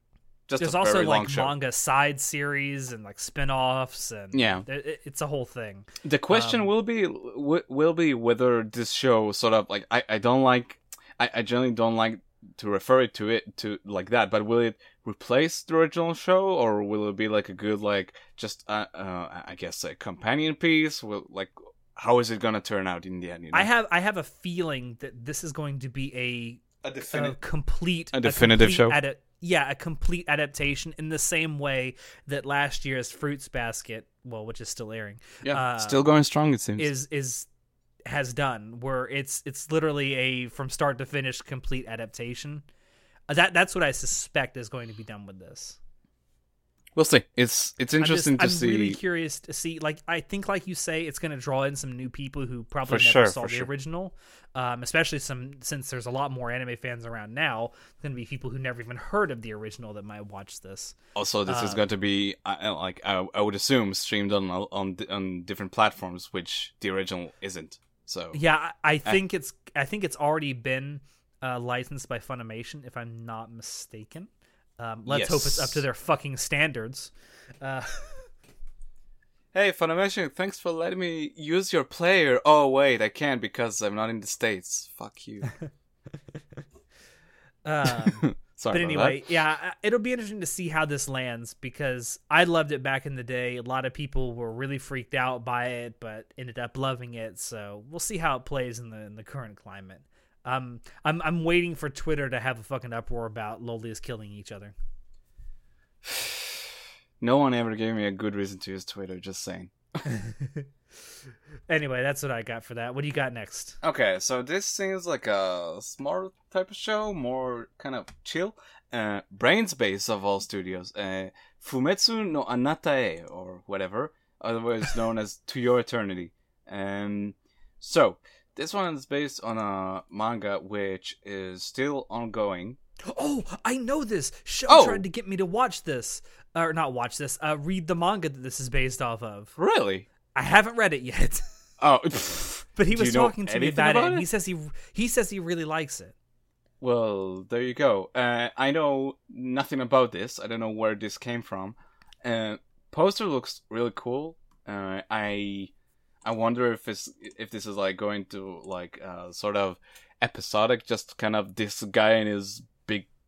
just there's also like show. manga side series and like spin-offs and Yeah. it- it's a whole thing. The question Um, will be w- will be whether this show sort of like I, I don't like I, I generally don't like to refer it to it to like that, but will it replace the original show or will it be like a good like just uh, uh I guess a companion piece? Will like how is it gonna turn out in the end? You know? I have I have a feeling that this is going to be a a a complete A definitive complete show? adi- yeah, a complete adaptation in the same way that last year's Fruits Basket, well, which is still airing, Yeah, uh, still going strong. It seems. is is has done where it's it's literally a from start to finish complete adaptation. Uh, That that's what I suspect is going to be done with this. we'll see. It's it's interesting I'm, to I'm see. really curious to see. Like, I think, like you say, it's going to draw in some new people who probably For never sure, saw the sure. original. Um, especially some since there's a lot more anime fans around now. There's going to be people who never even heard of the original that might watch this. Also, this is Uh, going to be uh, like I, I would assume streamed on on on different platforms, which the original isn't. So Yeah, I, I think it's I think it's already been uh, licensed by Funimation, if I'm not mistaken. Um, let's hope it's up to their fucking standards. Uh, Hey, Funimation, thanks for letting me use your player. Oh wait, I can't because I'm not in the states. Fuck you. um, Sorry. but anyway, yeah, uh, it'll be interesting to see how this lands because I loved it back in the day. A lot of people were really freaked out by it, but ended up loving it. So we'll see how it plays in the in the current climate. Um, I'm I'm waiting for Twitter to have a fucking uproar about lolis killing each other. No one ever gave me a good reason to use Twitter. Just saying. Anyway, that's what I got for that. What do you got next? Okay, so this seems like a smart type of show, more kind of chill. Uh, Brains Base of all studios, uh, Fumetsu no Anatae, or whatever, otherwise known as To Your Eternity. Um, so, this one is based on a manga which is still ongoing. Oh, I know this. Show Oh. tried to get me to watch this, or not watch this. Uh, read the manga that this is based off of. Really? I haven't read it yet, Oh, but he was talking to me about, it. about And it? he says he he says he really likes it. Well, there you go. Uh, I know nothing about this. I don't know where this came from. Uh, poster looks really cool. Uh, I I wonder if it's if this is like going to like uh, sort of episodic, just kind of this guy and his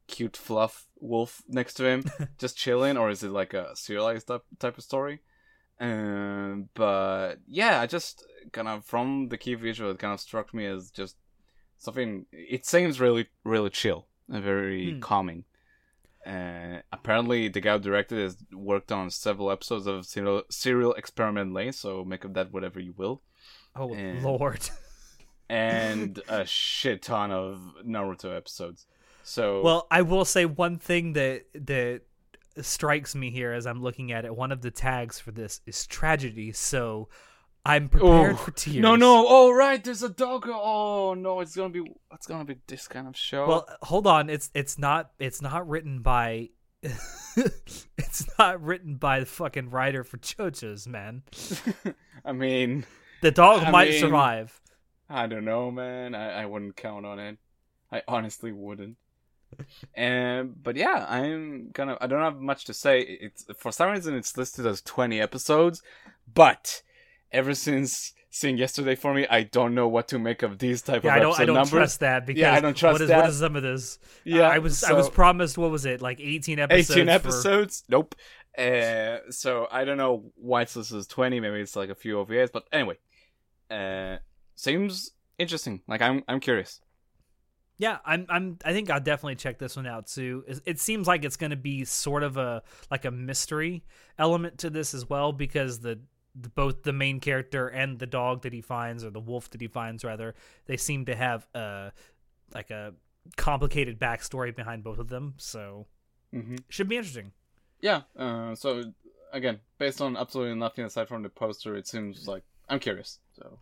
cute fluff wolf next to him, just chilling, or is it like a serialized type type of story? Um, but yeah, I just kind of from the key visual, it kind of struck me as just something. It seems really, really chill and very Hmm. calming. Uh, apparently, the guy who directed has worked on several episodes of Serial, Serial Experiment Lain, so make of that whatever you will, Oh And- lord. and a shit ton of Naruto episodes. So well, I will say one thing that that strikes me here as I'm looking at it. One of the tags for this is tragedy, so I'm prepared Oh, for tears. no, no, oh right, there's a dog. Oh no, it's gonna be, it's gonna be this kind of show. Well, hold on. It's it's not it's not written by it's not written by the fucking writer for JoJo's man. I mean, The dog I might mean- survive. I don't know, man. I, I wouldn't count on it. I honestly wouldn't. And but yeah, I'm kind of. I don't have much to say. It's for some reason it's listed as 20 episodes, but ever since seeing yesterday for me, I don't know what to make of these type Yeah, of I don't I don't numbers. trust that because Yeah, I don't trust what is that. what is some of this? Yeah, I was I was promised what was it like 18 episodes 18 for- episodes? Nope. Uh, so I don't know why it's listed as 20. Maybe it's like a few OVAs, but anyway, uh, seems interesting. Like I'm, I'm curious. Yeah, I'm I'm I think I'll definitely check this one out too. It, seems like it's going to be sort of a like a mystery element to this as well because the, the both the main character and the dog that he finds or the wolf that he finds rather, they seem to have a like a complicated backstory behind both of them. So, Mm-hmm. should be interesting. Yeah. Uh, so again, based on absolutely nothing aside from the poster, it seems like I'm curious. So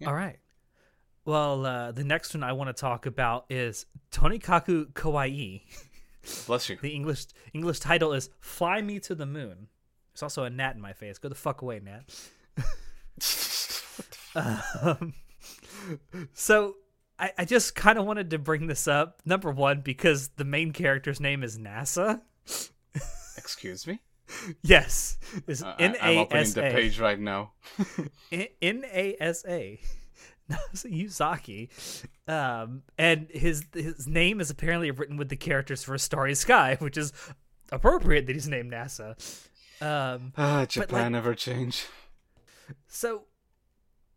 Yeah. All right. Well, uh, the next one I want to talk about is Tonikaku Kawaii. bless you. The English English title is "Fly Me to the Moon." There's also a gnat in my face. Go the fuck away, gnat. Um, so I, I just kind of wanted to bring this up. Number one, because the main character's name is NASA. Excuse me. Yes, is Uh, N I- I'm opening the page right now. N A S A. Yuzaki, um, and his his name is apparently written with the characters for a Starry Sky, which is appropriate that he's named NASA. Um, Ah, Japan like- never change. So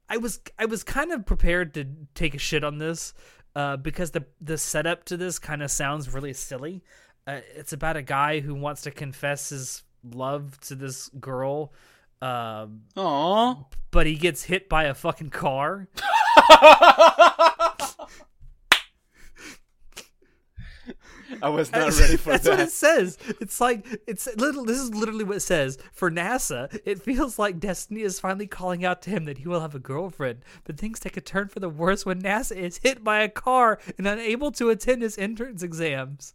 I was I was kind of prepared to take a shit on this uh, because the the setup to this kind of sounds really silly. Uh, it's about a guy who wants to confess his love to this girl, um, Aww. but he gets hit by a fucking car. I was not ready for That's what it says. It's like it's little. This is literally what it says for NASA. It feels like destiny is finally calling out to him that he will have a girlfriend, but things take a turn for the worse when NASA is hit by a car and unable to attend his entrance exams.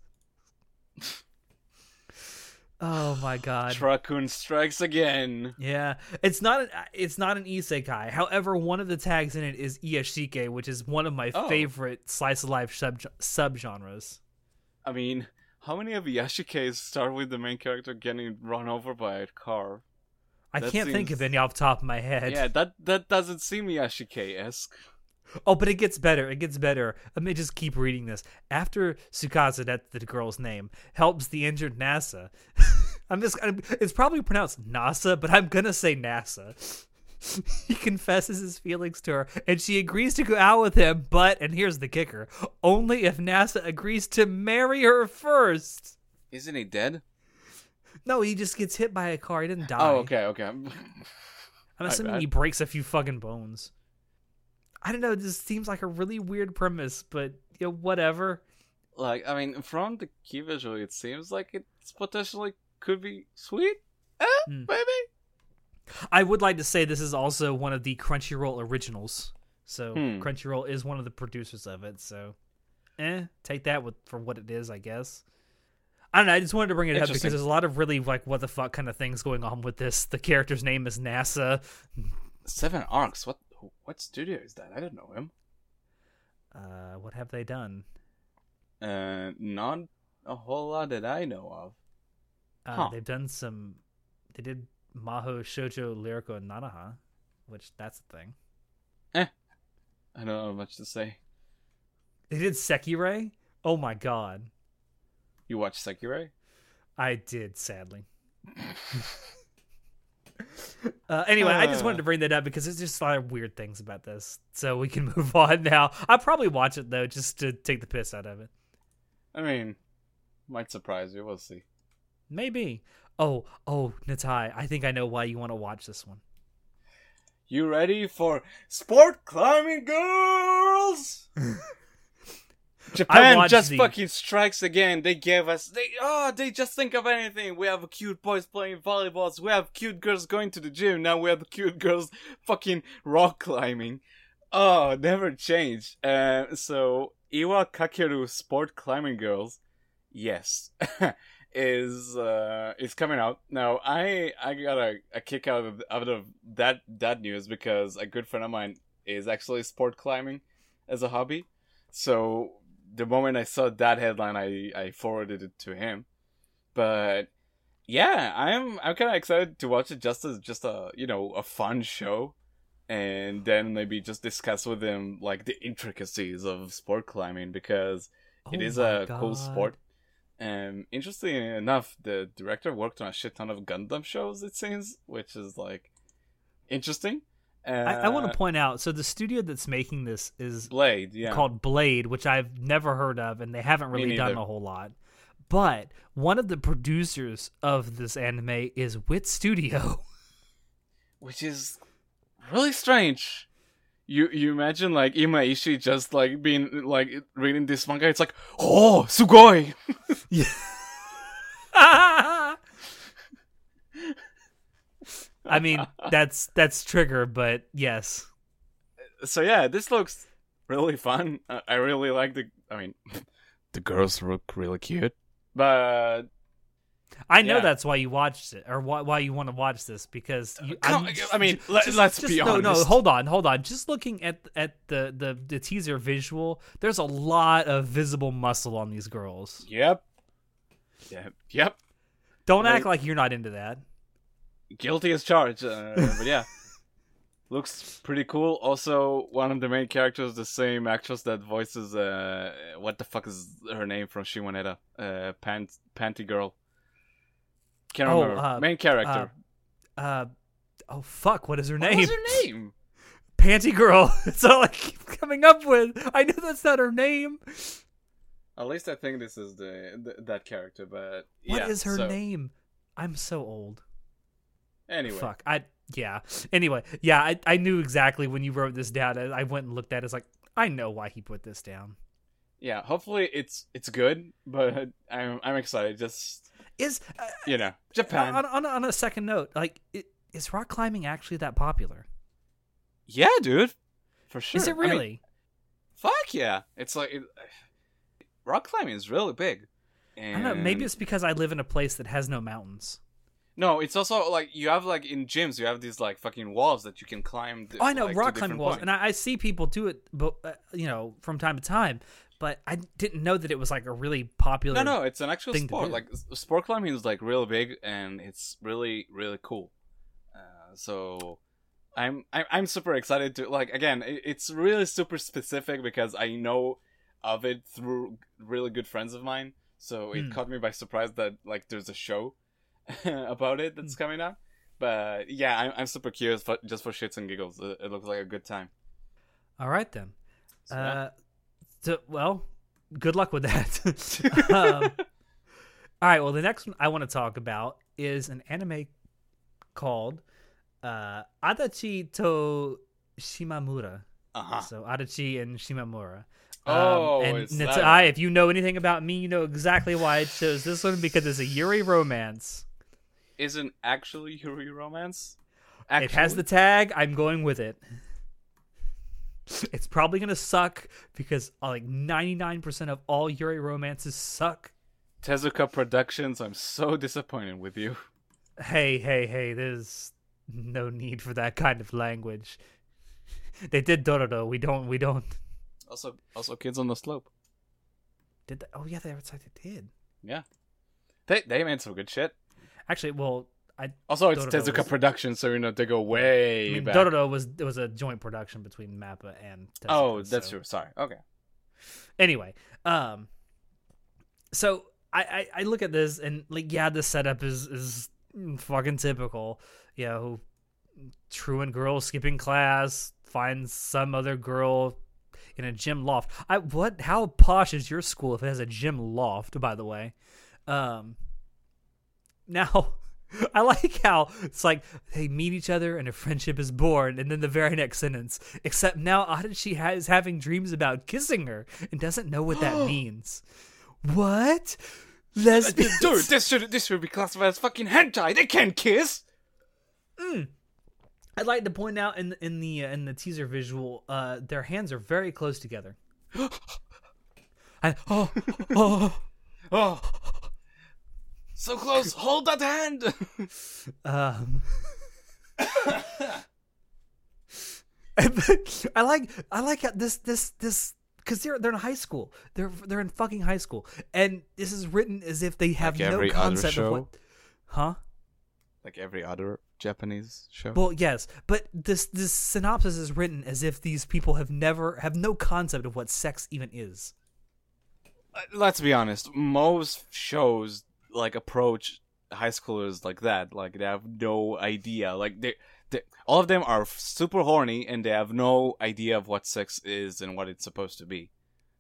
Oh my god. Truck-kun strikes again. Yeah, it's not an it's not an isekai. However, one of the tags in it is iyashikei, which is one of my Oh. favorite slice of life sub subgenres. I mean, how many of Yashikes start with the main character getting run over by a car? I That can't think of any off the top of my head. Yeah, that that doesn't seem Yashike esque. Oh, but it gets better. It gets better. Let me just keep reading this. After Tsukasa, that's the girl's name, helps the injured NASA. I'm just. I'm, it's probably pronounced NASA, but I'm gonna say NASA. he confesses his feelings to her, and she agrees to go out with him. But, and here's the kicker: only if NASA agrees to marry her first. Isn't he dead? No, he just gets hit by a car. He didn't oh, die. Oh, okay, okay. I'm assuming he breaks a few fucking bones. I don't know. This seems like a really weird premise, but you know, whatever. like, I mean, from the key visual, it seems like it's potentially could be sweet. Eh, Hmm. maybe. I would like to say this is also one of the Crunchyroll originals. So Hmm. Crunchyroll is one of the producers of it. So, eh, take that with for what it is, I guess. I don't know. I just wanted to bring it up because there's a lot of really like what the fuck kind of things going on with this. The character's name is NASA. Seven arcs. What? What studio is that? I don't know him. Uh, what have they done? Uh, not a whole lot that I know of. Uh, Huh. They've done some. They did Maho Shoujo Lyrical Nanoha, which that's a thing. Eh, I don't know much to say. They did Sekirei. Oh my god, You watched Sekirei? I did sadly. Uh, anyway, I just Uh. wanted to bring that up because there's just a lot of weird things about this, so we can move on now. I'll probably watch it though, just to take the piss out of it. I mean, might surprise you. We'll see. Maybe. Oh, oh, Natai, I think I know why you want to watch this one. You ready for sport climbing girls? Japan watched just the- fucking strikes again. They gave us they oh they just think of anything. We have cute boys playing volleyballs. We have cute girls going to the gym. Now we have cute girls fucking rock climbing. Oh, never change. Uh, so Iwa Kakeru Sport Climbing Girls, yes, is uh is coming out now. I I got a, a kick out of out of that that news because a good friend of mine is actually sport climbing as a hobby. So the moment I saw that headline, I I forwarded it to him. But yeah, I'm I'm kind of excited to watch it just as just a you know a fun show, and then maybe just discuss with him like the intricacies of sport climbing because it Oh is my a cool sport. Um, interestingly enough, the director worked on a shit ton of Gundam shows. It seems, which is like interesting. Uh, I, I want to point out. So the studio that's making this is Blade, yeah. called Blade, which I've never heard of, and they haven't really done a whole lot. But one of the producers of this anime is Wit Studio. which is really strange. You you imagine like Imaishi just like being like reading this manga, it's like oh sugoi. yeah. I mean, that's that's Trigger, but yes. So yeah, this looks really fun. I, I really like the. I mean, the girls look really cute, but I know Yeah. that's why you watched it, or why, why you want to watch this because you. I'm- mean, let- let's be honest. no, No, hold on, hold on. Just looking at at the, the the teaser visual, there's a lot of visible muscle on these girls. yep, yep, yep. Don't act like you're not into that. guilty as charged. Uh, but yeah, looks pretty cool. Also, one of the main characters, the same actress that voices uh, what the fuck is her name from Shimoneta? Uh, Pant Panty Girl. Can't Oh, remember. uh, main character. Uh, oh fuck! What is her what name? was her name? Panty Girl. That's all I keep coming up with. I know that's not her name. At least I think this is the, th that character, but What yeah, is her so, name? I'm so old. Anyway, Fuck. I yeah. Anyway, yeah, I, I knew exactly when you wrote this down. I I went and looked at it. It's like, I know why he put this down. yeah. Hopefully it's it's good, but I'm I'm excited. Just Is uh, you know, Japan. on, on, on a second note, like, it, is rock climbing actually that popular? yeah, dude, for sure. Is it I mean, really? fuck yeah! It's like it, rock climbing is really big. I don't know. Maybe it's because I live in a place that has no mountains. no. It's also like you have like in gyms, you have these like fucking walls that you can climb. Oh, I know like, rock climbing walls, points. and I, I see people do it, but uh, you know, from time to time. But I didn't know that it was like a really popular. No, no, it's an actual thing sport. Like sport climbing is like real big and it's really really cool. Uh, so I'm, I'm I'm super excited to like again. It's really super specific because I know of it through really good friends of mine. So it Hmm. caught me by surprise that like there's a show about it that's coming up. But yeah, I'm, I'm super curious for, just for shits and giggles. It, it looks like a good time. All right then. So. Uh, so, well, good luck with that. um, all right. Well, the next one I want to talk about is an anime called uh, Adachi to Shimamura. uh-huh. So Adachi and Shimamura. Oh, and Natai, if you know anything about me, you know exactly why I chose this one because it's a Yuri romance. Isn't actually Yuri romance? It has the tag. I'm going with it. It's probably gonna suck because like 99% of all Yuri romances suck. Tezuka Productions, I'm so disappointed with you. Hey, hey, hey! There's no need for that kind of language. They did Dororo. We don't. We don't. Also, also, Kids on the Slope. Did that? Oh yeah, they like they did. Yeah, they they made some good shit. Actually, well, I. Also, it's Dororo Tezuka was- Productions, so you know they go way I mean, back. Dororo was it was a joint production between Mappa and. Tezuka, oh, that's so- true. Sorry. Okay. anyway um so I, I i look at this and like yeah the setup is is fucking typical you know truant girl skipping class finds some other girl in a gym loft i what how posh is your school if it has a gym loft by the way um now I like how it's like they meet each other and a friendship is born, and then the very next sentence, except now Adachi is having dreams about kissing her and doesn't know what that means. What? Lesbian? Dude, this should this should be classified as fucking hentai. They can't kiss. I'd like to point out in the, in the uh, in the teaser visual, uh, their hands are very close together. I, oh, oh, Oh, so close. Hold that hand. um. I like I like how this this this because they're they're in high school. They're they're in fucking high school, and this is written as if they have Like no concept of show? what. Huh? like every other Japanese show. Well, yes, but this this synopsis is written as if these people have never have no concept of what sex even is. Uh, let's be honest. Most shows like approach high schoolers like that. Like they have no idea. Like they, they all of them are super horny and they have no idea of what sex is and what it's supposed to be.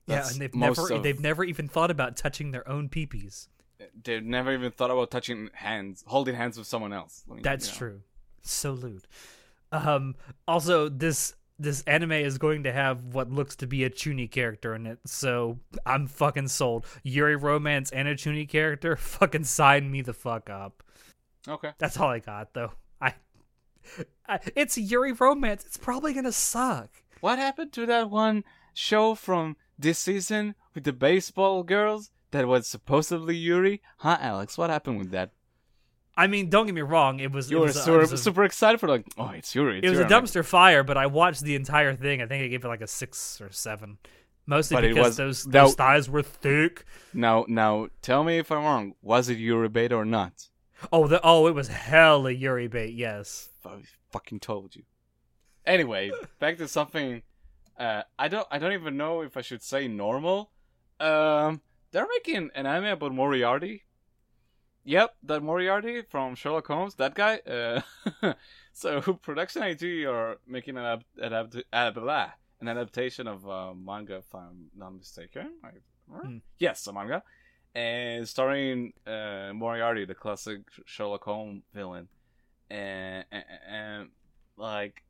Yeah, and they've never of- they've never even thought about touching their own peepees. They've never even thought about touching hands, holding hands with someone else. I mean, That's you know. true. So lewd. Um, also, this this anime is going to have what looks to be a Chuni character in it, so I'm fucking sold. Yuri romance and a Chuni character, fucking sign me the fuck up. Okay. That's all I got though. I, I it's Yuri romance. It's probably gonna suck. What happened to that one show from this season with the baseball girls that was supposedly Yuri? Huh, Alex? What happened with that? I mean, don't get me wrong. It was You it were was, a- super, was a, super excited for like, oh, it's Yuri. It's it was a Yuri. Like, dumpster fire, but I watched the entire thing. I think I gave it like a six or seven, mostly because was- those that- those thighs were thick. Now, now, tell me if I'm wrong. Was it Yuri bait or not? Oh, the oh, it was hella Yuri bait. Yes. I fucking told you. Anyway, back to something. Uh, I don't. I don't even know if I should say normal. Um, they're making an anime about Moriarty. Yep, that Moriarty from Sherlock Holmes, that guy. Uh, so Production I.G are making an adapt, adapt, adapt an adaptation of a manga, if I'm not mistaken. I, Mm. Yes, a manga, and starring uh, Moriarty, the classic Sherlock Holmes villain, and, and, and like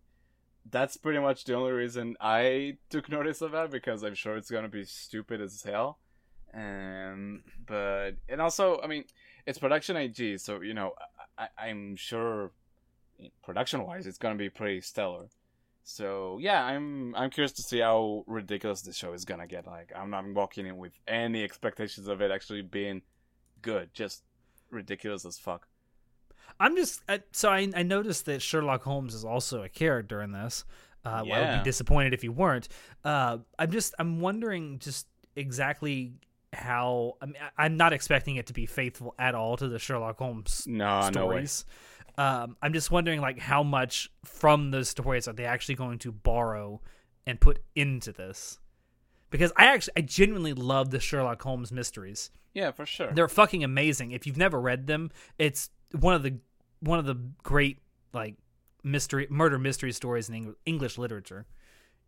that's pretty much the only reason I took notice of that because I'm sure it's gonna be stupid as hell. Um, but and also, I mean, it's production I.G, so you know, I, I'm sure production wise, it's gonna be pretty stellar. So yeah, I'm I'm curious to see how ridiculous this show is gonna get. Like I'm not walking in with any expectations of it actually being good, just ridiculous as fuck. I'm just I, so I, I noticed that Sherlock Holmes is also a character in this. Uh, well, I would be disappointed if you weren't. Uh, I'm just I'm wondering just exactly how I mean, I'm not expecting it to be faithful at all to the Sherlock Holmes No, no stories. um, I'm just wondering like how much from those stories are they actually going to borrow and put into this? Because I actually I genuinely love the Sherlock Holmes mysteries. Yeah, for sure. They're fucking amazing. If you've never read them, it's one of the one of the great like mystery murder mystery stories in Eng- English literature.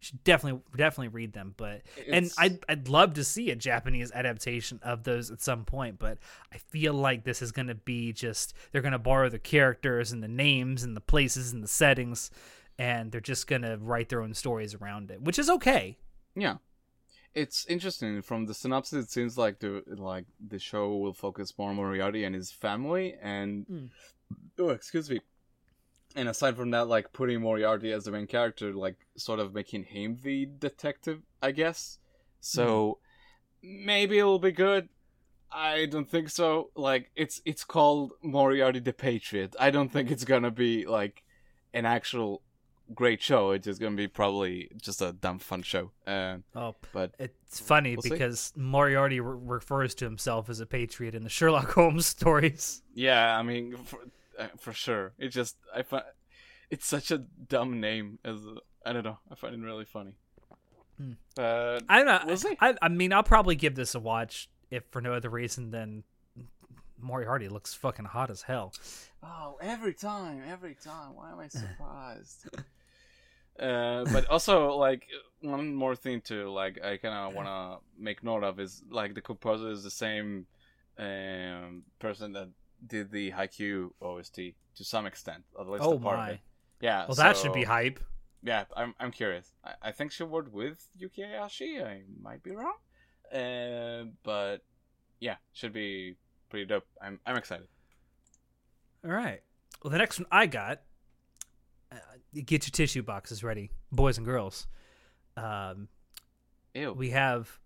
Should definitely definitely read them. But and I'd I'd love to see a Japanese adaptation of those at some point. But I feel like this is going to be just they're going to borrow the characters and the names and the places and the settings, and they're just going to write their own stories around it, which is okay. Yeah, it's interesting. From the synopsis, it seems like the like the show will focus more on Moriarty and his family, and Mm. oh, excuse me. And aside from that, like putting Moriarty as the main character, like sort of making him the detective, I guess. So maybe it'll be good. I don't think so. Like it's it's called Moriarty the Patriot. I don't think it's gonna be like an actual great show. It's just gonna be probably just a dumb fun show. Uh, Oh, but It's funny We'll see. because Moriarty re- refers to himself as a patriot in the Sherlock Holmes stories. yeah, I mean, for, uh, for sure. It just I find it's such a dumb name. As I don't know, I find it really funny. Hmm. But I don't know. We'll. I, I mean, I'll probably give this a watch if for no other reason than Moriarty looks fucking hot as hell. oh, every time, every time. Why am I surprised? uh, but also, like one more thing too, like I kind of want to make note of is like the composer is the same um, person that did the Haikyuu OST to some extent, at least Oh a part of my! it. Yeah. Well, that should be hype. yeah, I'm I'm curious. I, I think she worked with Yuki Hayashi. I might be wrong, uh, but yeah, should be pretty dope. I'm I'm excited. All right. Well, the next one I got. Uh, get your tissue boxes ready, boys and girls. Um, Ew. we have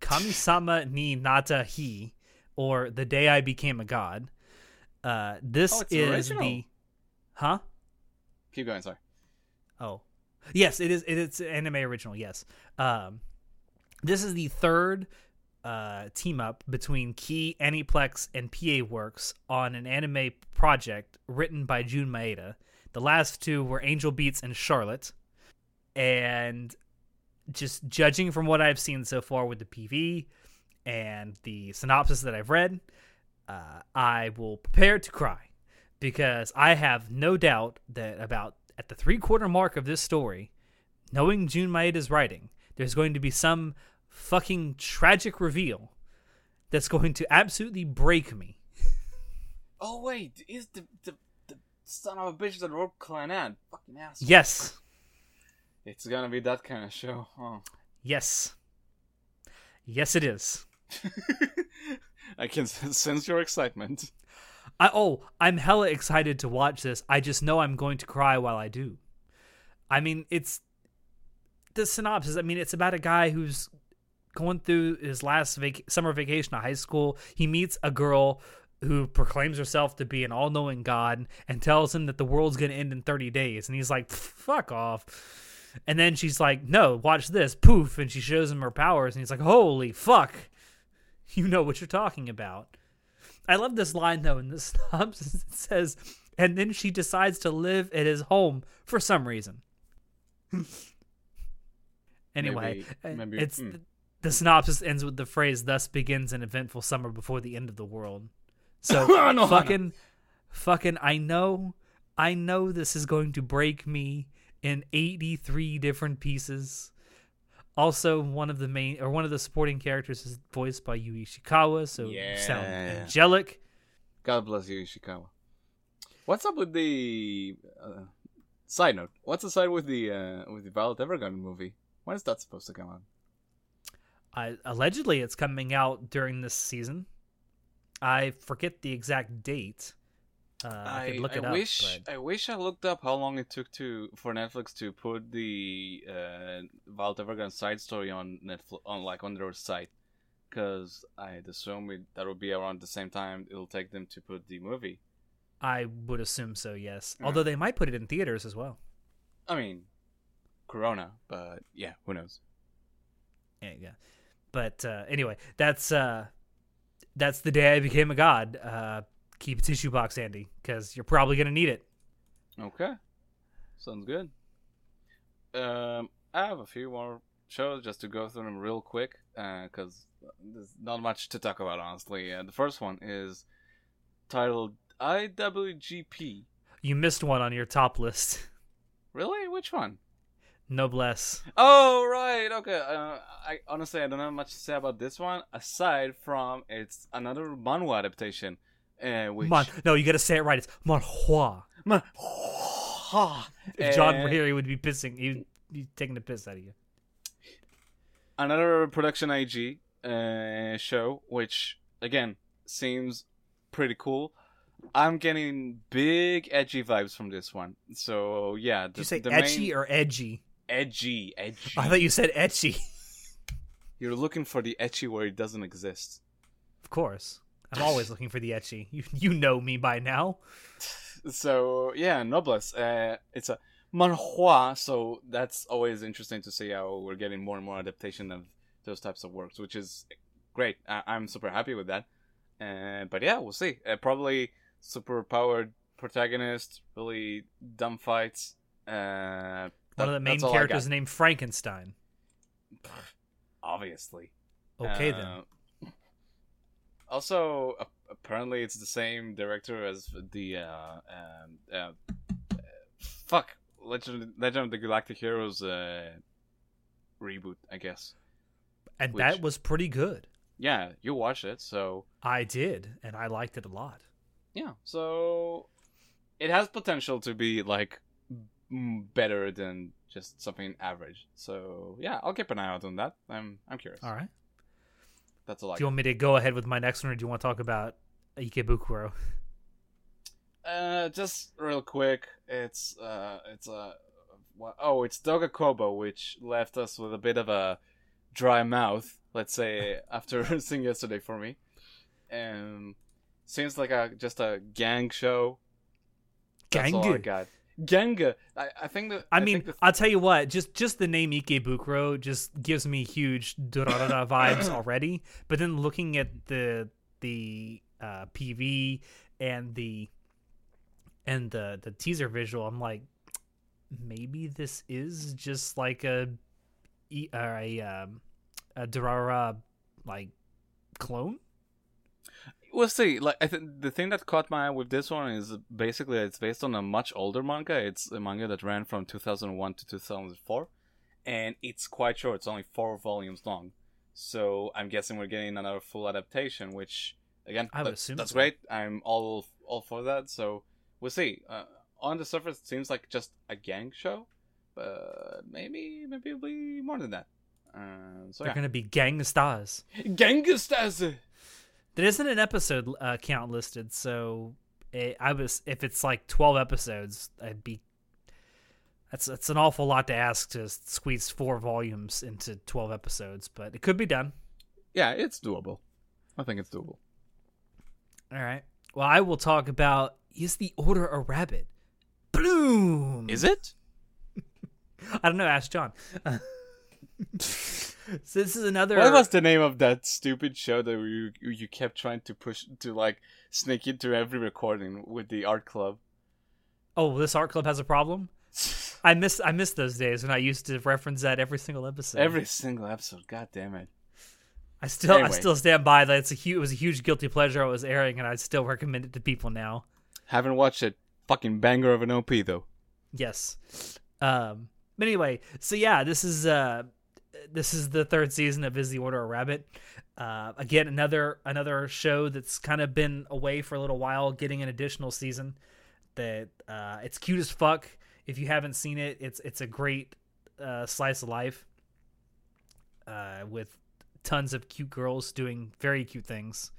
Kamisama ni Natta Hi, or The Day I Became a God. Uh, this Oh, is original. the. Huh? Keep going. Sorry. Oh, yes, it is. It is an anime original. Yes. Um, this is the third uh, team up between Key Aniplex and PA Works on an anime project written by Jun Maeda. The last two were Angel Beats and Charlotte, and just judging from what I've seen so far with the PV and the synopsis that I've read, uh, I will prepare to cry because I have no doubt that about at the three quarter mark of this story, knowing Jun Maeda's writing, there's going to be some fucking tragic reveal that's going to absolutely break me. Oh wait, is the the, the son of a bitch that wrote Clannad fucking ass? Yes. It's gonna be that kind of show. Oh. Yes. Yes, it is. I can sense your excitement. I oh, I'm hella excited to watch this. I just know I'm going to cry while I do. I mean, it's the synopsis. I mean, it's about a guy who's going through his last vac- summer vacation at high school. He meets a girl who proclaims herself to be an all-knowing god and tells him that the world's going to end in 30 days and he's like fuck off and then she's like no watch this poof and she shows him her powers and he's like holy fuck you know what you're talking about I love this line though in the synopsis. It says, and then she decides to live at his home for some reason. anyway, Maybe- uh, maybe- it's hmm. the synopsis ends with the phrase, "Thus begins an eventful summer before the end of the world." So Anohana. fucking, fucking, I know, I know this is going to break me in 83 different pieces. Also, one of the main or one of the supporting characters is voiced by Yui Ishikawa, so you sound angelic. God bless you, Ishikawa. What's up with the uh, side note? What's the side with the uh, with the Violet Evergarden movie? When is that supposed to come out? I, allegedly, it's coming out during this season. I forget the exact date. Uh, I, it up. wish but I wish I looked up how long it took to for Netflix to put the uh, Violet Evergarden side story on Netflix on like on their site, because I'd assume it, that would be around the same time it'll take them to put the movie. I would assume so. Yes, Yeah. although they might put it in theaters as well. I mean, Corona, but yeah, who knows? Yeah, yeah. But uh, anyway, that's uh, that's the day I became a god. Uh, keep a tissue box handy because you're probably gonna need it. Okay, sounds good. Um, I have a few more shows just to go through them real quick because there's not much to talk about, honestly. Uh, the first one is titled IWGP. You missed one on your top list. Really? Which one? Noblesse. Oh, right. Okay. Uh, I honestly I don't have much to say about this one aside from it's another manhwa adaptation. Uh, which Mon- no, you gotta say it right. It's manhua. Man- If John were here, he would be pissing. He'd be taking the piss out of you. another production I.G uh, show, which again seems pretty cool. I'm getting big edgy vibes from this one. So yeah, Did you say the etchy main- or edgy? edgy, edgy. I thought you said etchy. You're looking for the etchy where it doesn't exist. of course, I'm always looking for the etchy. You you know me by now. So yeah, Noblesse. Uh, it's a manhua, so that's always interesting to see how we're getting more and more adaptation of those types of works, which is great. I- I'm super happy with that. Uh, but yeah, we'll see. Uh, probably super powered protagonist, really dumb fights. Uh, One of the main that's all I characters named Frankenstein. obviously. Okay Uh, then. Also, a- apparently, it's the same director as the uh, um, uh, uh, fuck Legend Legend of the Galactic Heroes uh, reboot, I guess. And which- that was pretty good. Yeah, you watched it, so I did, and I liked it a lot. yeah, so it has potential to be like better than just something average. So yeah, I'll keep an eye out on that. I'm I'm curious. All right. That's all I Do you want me to go ahead with my next one, or do you want to talk about Ikebukuro? Uh, just real quick, it's uh, it's uh, oh, it's Doga Kobo, which left us with a bit of a dry mouth. Let's say after seeing yesterday for me, um, seems like a just a gang show. That's all I Gang. got. Ganga. I, I think that. I mean, the- I'll tell you what. Just just the name Ikebukuro just gives me huge Durarara vibes already. But then looking at the the uh, PV and the and the the teaser visual, I'm like, maybe this is just like a e- or a um, a Durarara like clone. We'll see. Like I think the thing that caught my eye with this one is basically it's based on a much older manga. It's a manga that ran from 2001 to 2004, and it's quite short. It's only four volumes long. So I'm guessing we're getting another full adaptation, which again, I would that- assume that's so. great. I'm all all for that. So we'll see. Uh, on the surface, it seems like just a gang show, but maybe maybe it'll be more than that. Uh, so They're yeah, gonna be gang stars. Gangsters. There isn't an episode uh, count listed, so it, I was if it's like twelve episodes, I'd be. That's that's an awful lot to ask to squeeze four volumes into twelve episodes, but it could be done. Yeah, it's doable. I think it's doable. All right. Well, I will talk about is the Order a rabbit? Bloom. Is it? I don't know. Ask John. so this is another. What was the name of that stupid show that you you kept trying to push to like sneak into every recording with the art club? Oh, this art club has a problem. I miss I miss those days when I used to reference that every single episode. Every single episode. God damn it. I still I still stand by that it's a huge it was a huge guilty pleasure I was airing and I still recommend it to people now. Haven't watched it. Fucking banger of an OP though. Yes. Um but anyway, so yeah, this is uh this is the third season of Is the Order a Rabbit. Uh again another another show that's kind of been away for a little while getting an additional season that uh it's cute as fuck. If you haven't seen it, it's it's a great uh slice of life. Uh with tons of cute girls doing very cute things.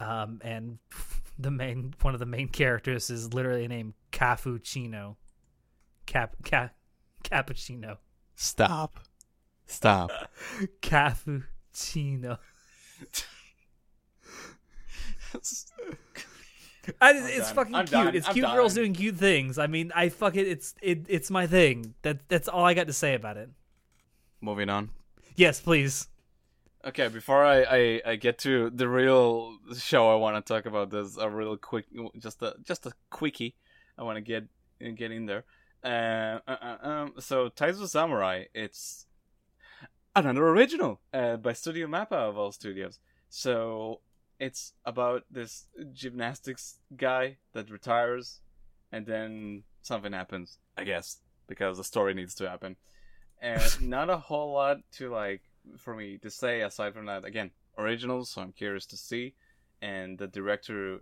Um and the main one of the main characters is literally named Cafuccino. Cap cap cappuccino. Stop. Stop. Cappuccino. I, it's done. fucking I'm cute. done. It's I'm cute girls doing cute things. I mean, I fuck it. It's it. It's my thing. That that's all I got to say about it. Moving on. Yes, please. Okay, before I, I, I get to the real show I want to talk about, there's a real quick, just a just a quickie. I want to get get in there. Uh, uh, uh, um, so Taiso Samurai, it's another original uh, by Studio Mappa of all studios. So it's about this gymnastics guy that retires, and then something happens. I guess because the story needs to happen, and not a whole lot to like for me to say aside from that. Again, originals, so I'm curious to see, and the director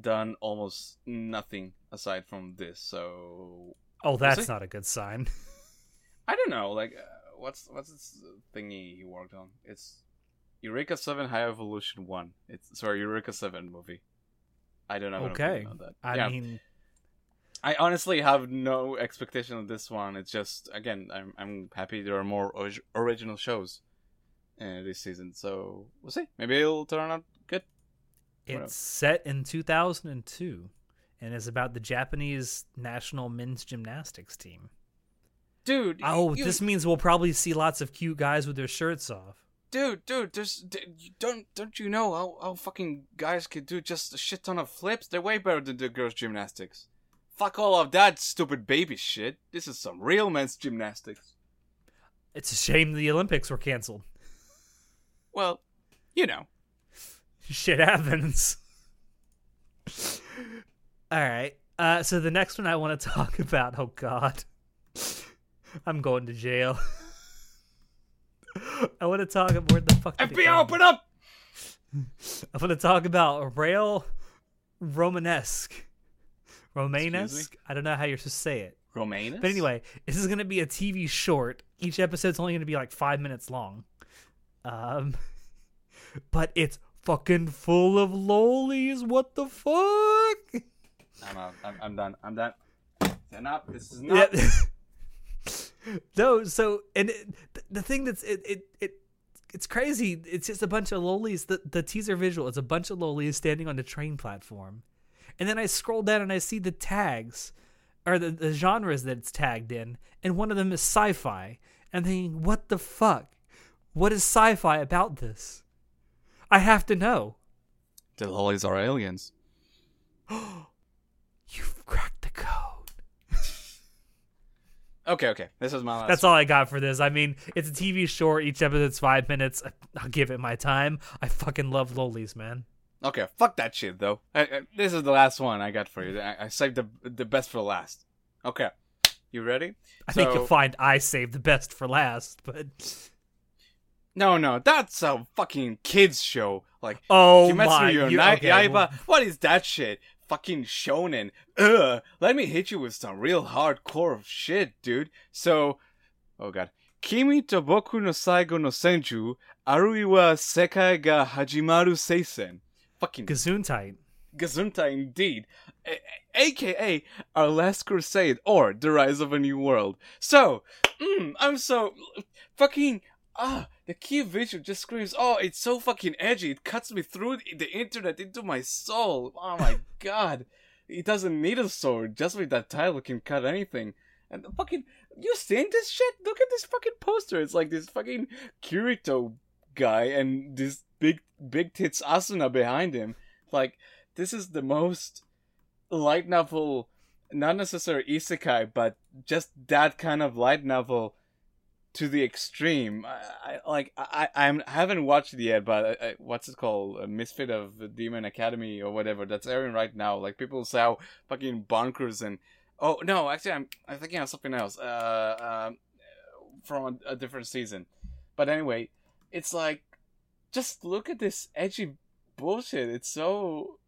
done almost nothing aside from this. So Oh, that's not a good sign. I don't know, like uh, what's what's this thingy he worked on? It's Eureka Seven High Evolution One. It's sorry, Eureka Seven movie. I don't an Okay. opinion on that. I yeah, mean, I honestly have no expectation of this one. It's just again, I'm I'm happy there are more orig- original shows uh, this season. So we'll see. Maybe it'll turn out good. It's set in 2002 and is about the Japanese national men's gymnastics team. Dude, Oh, you- this means we'll probably see lots of cute guys with their shirts off. dude, dude, there's d- don't don't you know how, how fucking guys can do just a shit ton of flips? They're way better than the girls' gymnastics. Fuck all of that stupid baby shit. This is some real men's gymnastics. It's a shame the Olympics were canceled. Well, you know. Shit happens. All right. Uh, so the next one I want to talk about. Oh God, I'm going to jail. I want to talk about where the fuck. FBI, open up! I'm going to talk about Rail Romanesque. Romanesque. I don't know how you're supposed to say it. Romanus? But anyway, this is going to be a TV short. Each episode's only going to be like five minutes long. Um, but it's fucking full of lolies. What the fuck? I'm out. I'm, I'm done. I'm done. This is not. Yeah. no, so and it, the thing that's it, it it it's crazy. It's just a bunch of lolies. The the teaser visual is a bunch of lolies standing on the train platform, and then I scroll down and I see the tags or the, the genres that it's tagged in, and one of them is sci-fi. And thinking, what the fuck? What is sci-fi about this? I have to know. The lollies are aliens. You've cracked. Okay, okay. This is my last. That's all I got for this. I mean, it's a TV short. Each episode's five minutes. I'll give it my time. I fucking love lolies, man. Okay, fuck that shit though. I, I, this is the last one I got for you. I, I saved the the best for last. Okay, you ready? I think you'll find I saved the best for last, but No, no, that's a fucking kids show. Like oh Kimetsu my, you- okay, well, What is that shit? Fucking shonen. Ugh. Let me hit you with some real hardcore shit, dude. So, oh god. Kimi to boku no saigo no senjou, arui wa sekai ga hajimaru seisen. Fucking Gesundheit. Gesundheit indeed. A- AKA Our Last Crusade or The Rise of a New World. So, mm, I'm so fucking ah, the key visual just screams, oh, it's so fucking edgy. It cuts me through the- internet into my soul. Oh my god. It doesn't need a sword. Just with that title can cut anything. And the fucking you seen this shit? Look at this fucking poster. It's like this fucking Kirito guy and this big big tits Asuna behind him. Like this is the most light novel, not necessarily isekai, but just that kind of light novel to the extreme. I, I like I I'm, I haven't watched it yet, but I, I, what's it called? A Misfit of Demon Academy or whatever that's airing right now. Like people say how fucking bonkers and oh no, actually I'm I'm thinking of something else. Uh, um, from a, a different season. But anyway, it's like just look at this edgy bullshit. It's so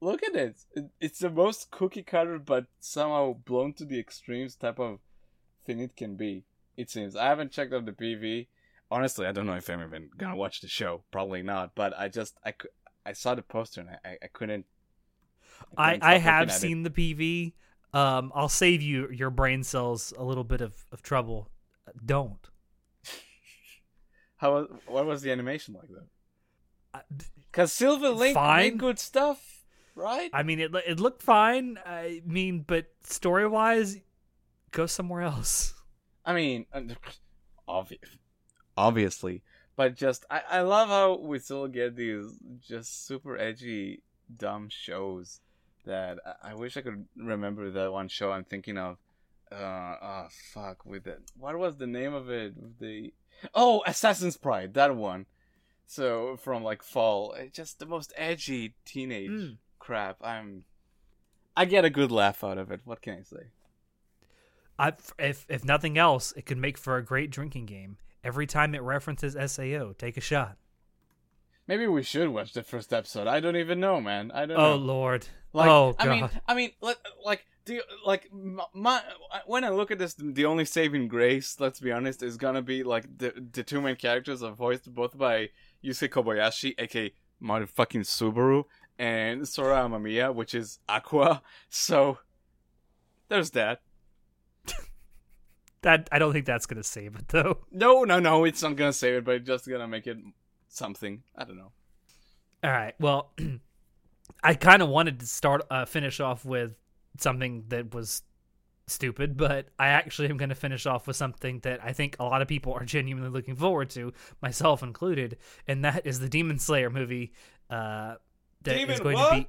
look at it. It's the most cookie cutter, but somehow blown to the extremes type of thing it can be. It seems. I haven't checked out the PV. Honestly, I don't know if I'm even gonna watch the show. Probably not. But I just I, I saw the poster and I, I couldn't. I, I, I have seen it. the PV. Um, I'll save you your brain cells a little bit of, of trouble. Don't. How what was the animation like though? Because Silver Link fine. made good stuff, right? I mean, it it looked fine. I mean, but story wise, go somewhere else. I mean, obvious, obviously, but just I I love how we still get these just super edgy, dumb shows. That I, I wish I could remember that one show I'm thinking of. Uh, oh fuck with it. What was the name of it? The Oh, Assassin's Pride, that one. So from like fall, just the most edgy teenage mm. crap. I'm, I get a good laugh out of it. What can I say? I, if if nothing else, it could make for a great drinking game. Every time it references SAO, take a shot. Maybe we should watch the first episode. I don't even know, man. I don't. Oh know. Lord. Like, oh God. I mean, I mean, like, like do you, like my when I look at this, the only saving grace, let's be honest, is gonna be like the the two main characters are voiced both by Yusuke Kobayashi, aka motherfucking Subaru, and Sora Amamiya, which is Aqua. So there's that. That I don't think that's gonna save it though. No, no, no, it's not gonna save it, but it's just gonna make it something. I don't know. All right. Well, I kind of wanted to start uh, finish off with something that was stupid, but I actually am going to finish off with something that I think a lot of people are genuinely looking forward to, myself included, and that is the Demon Slayer movie. Uh, that Demon is going what? to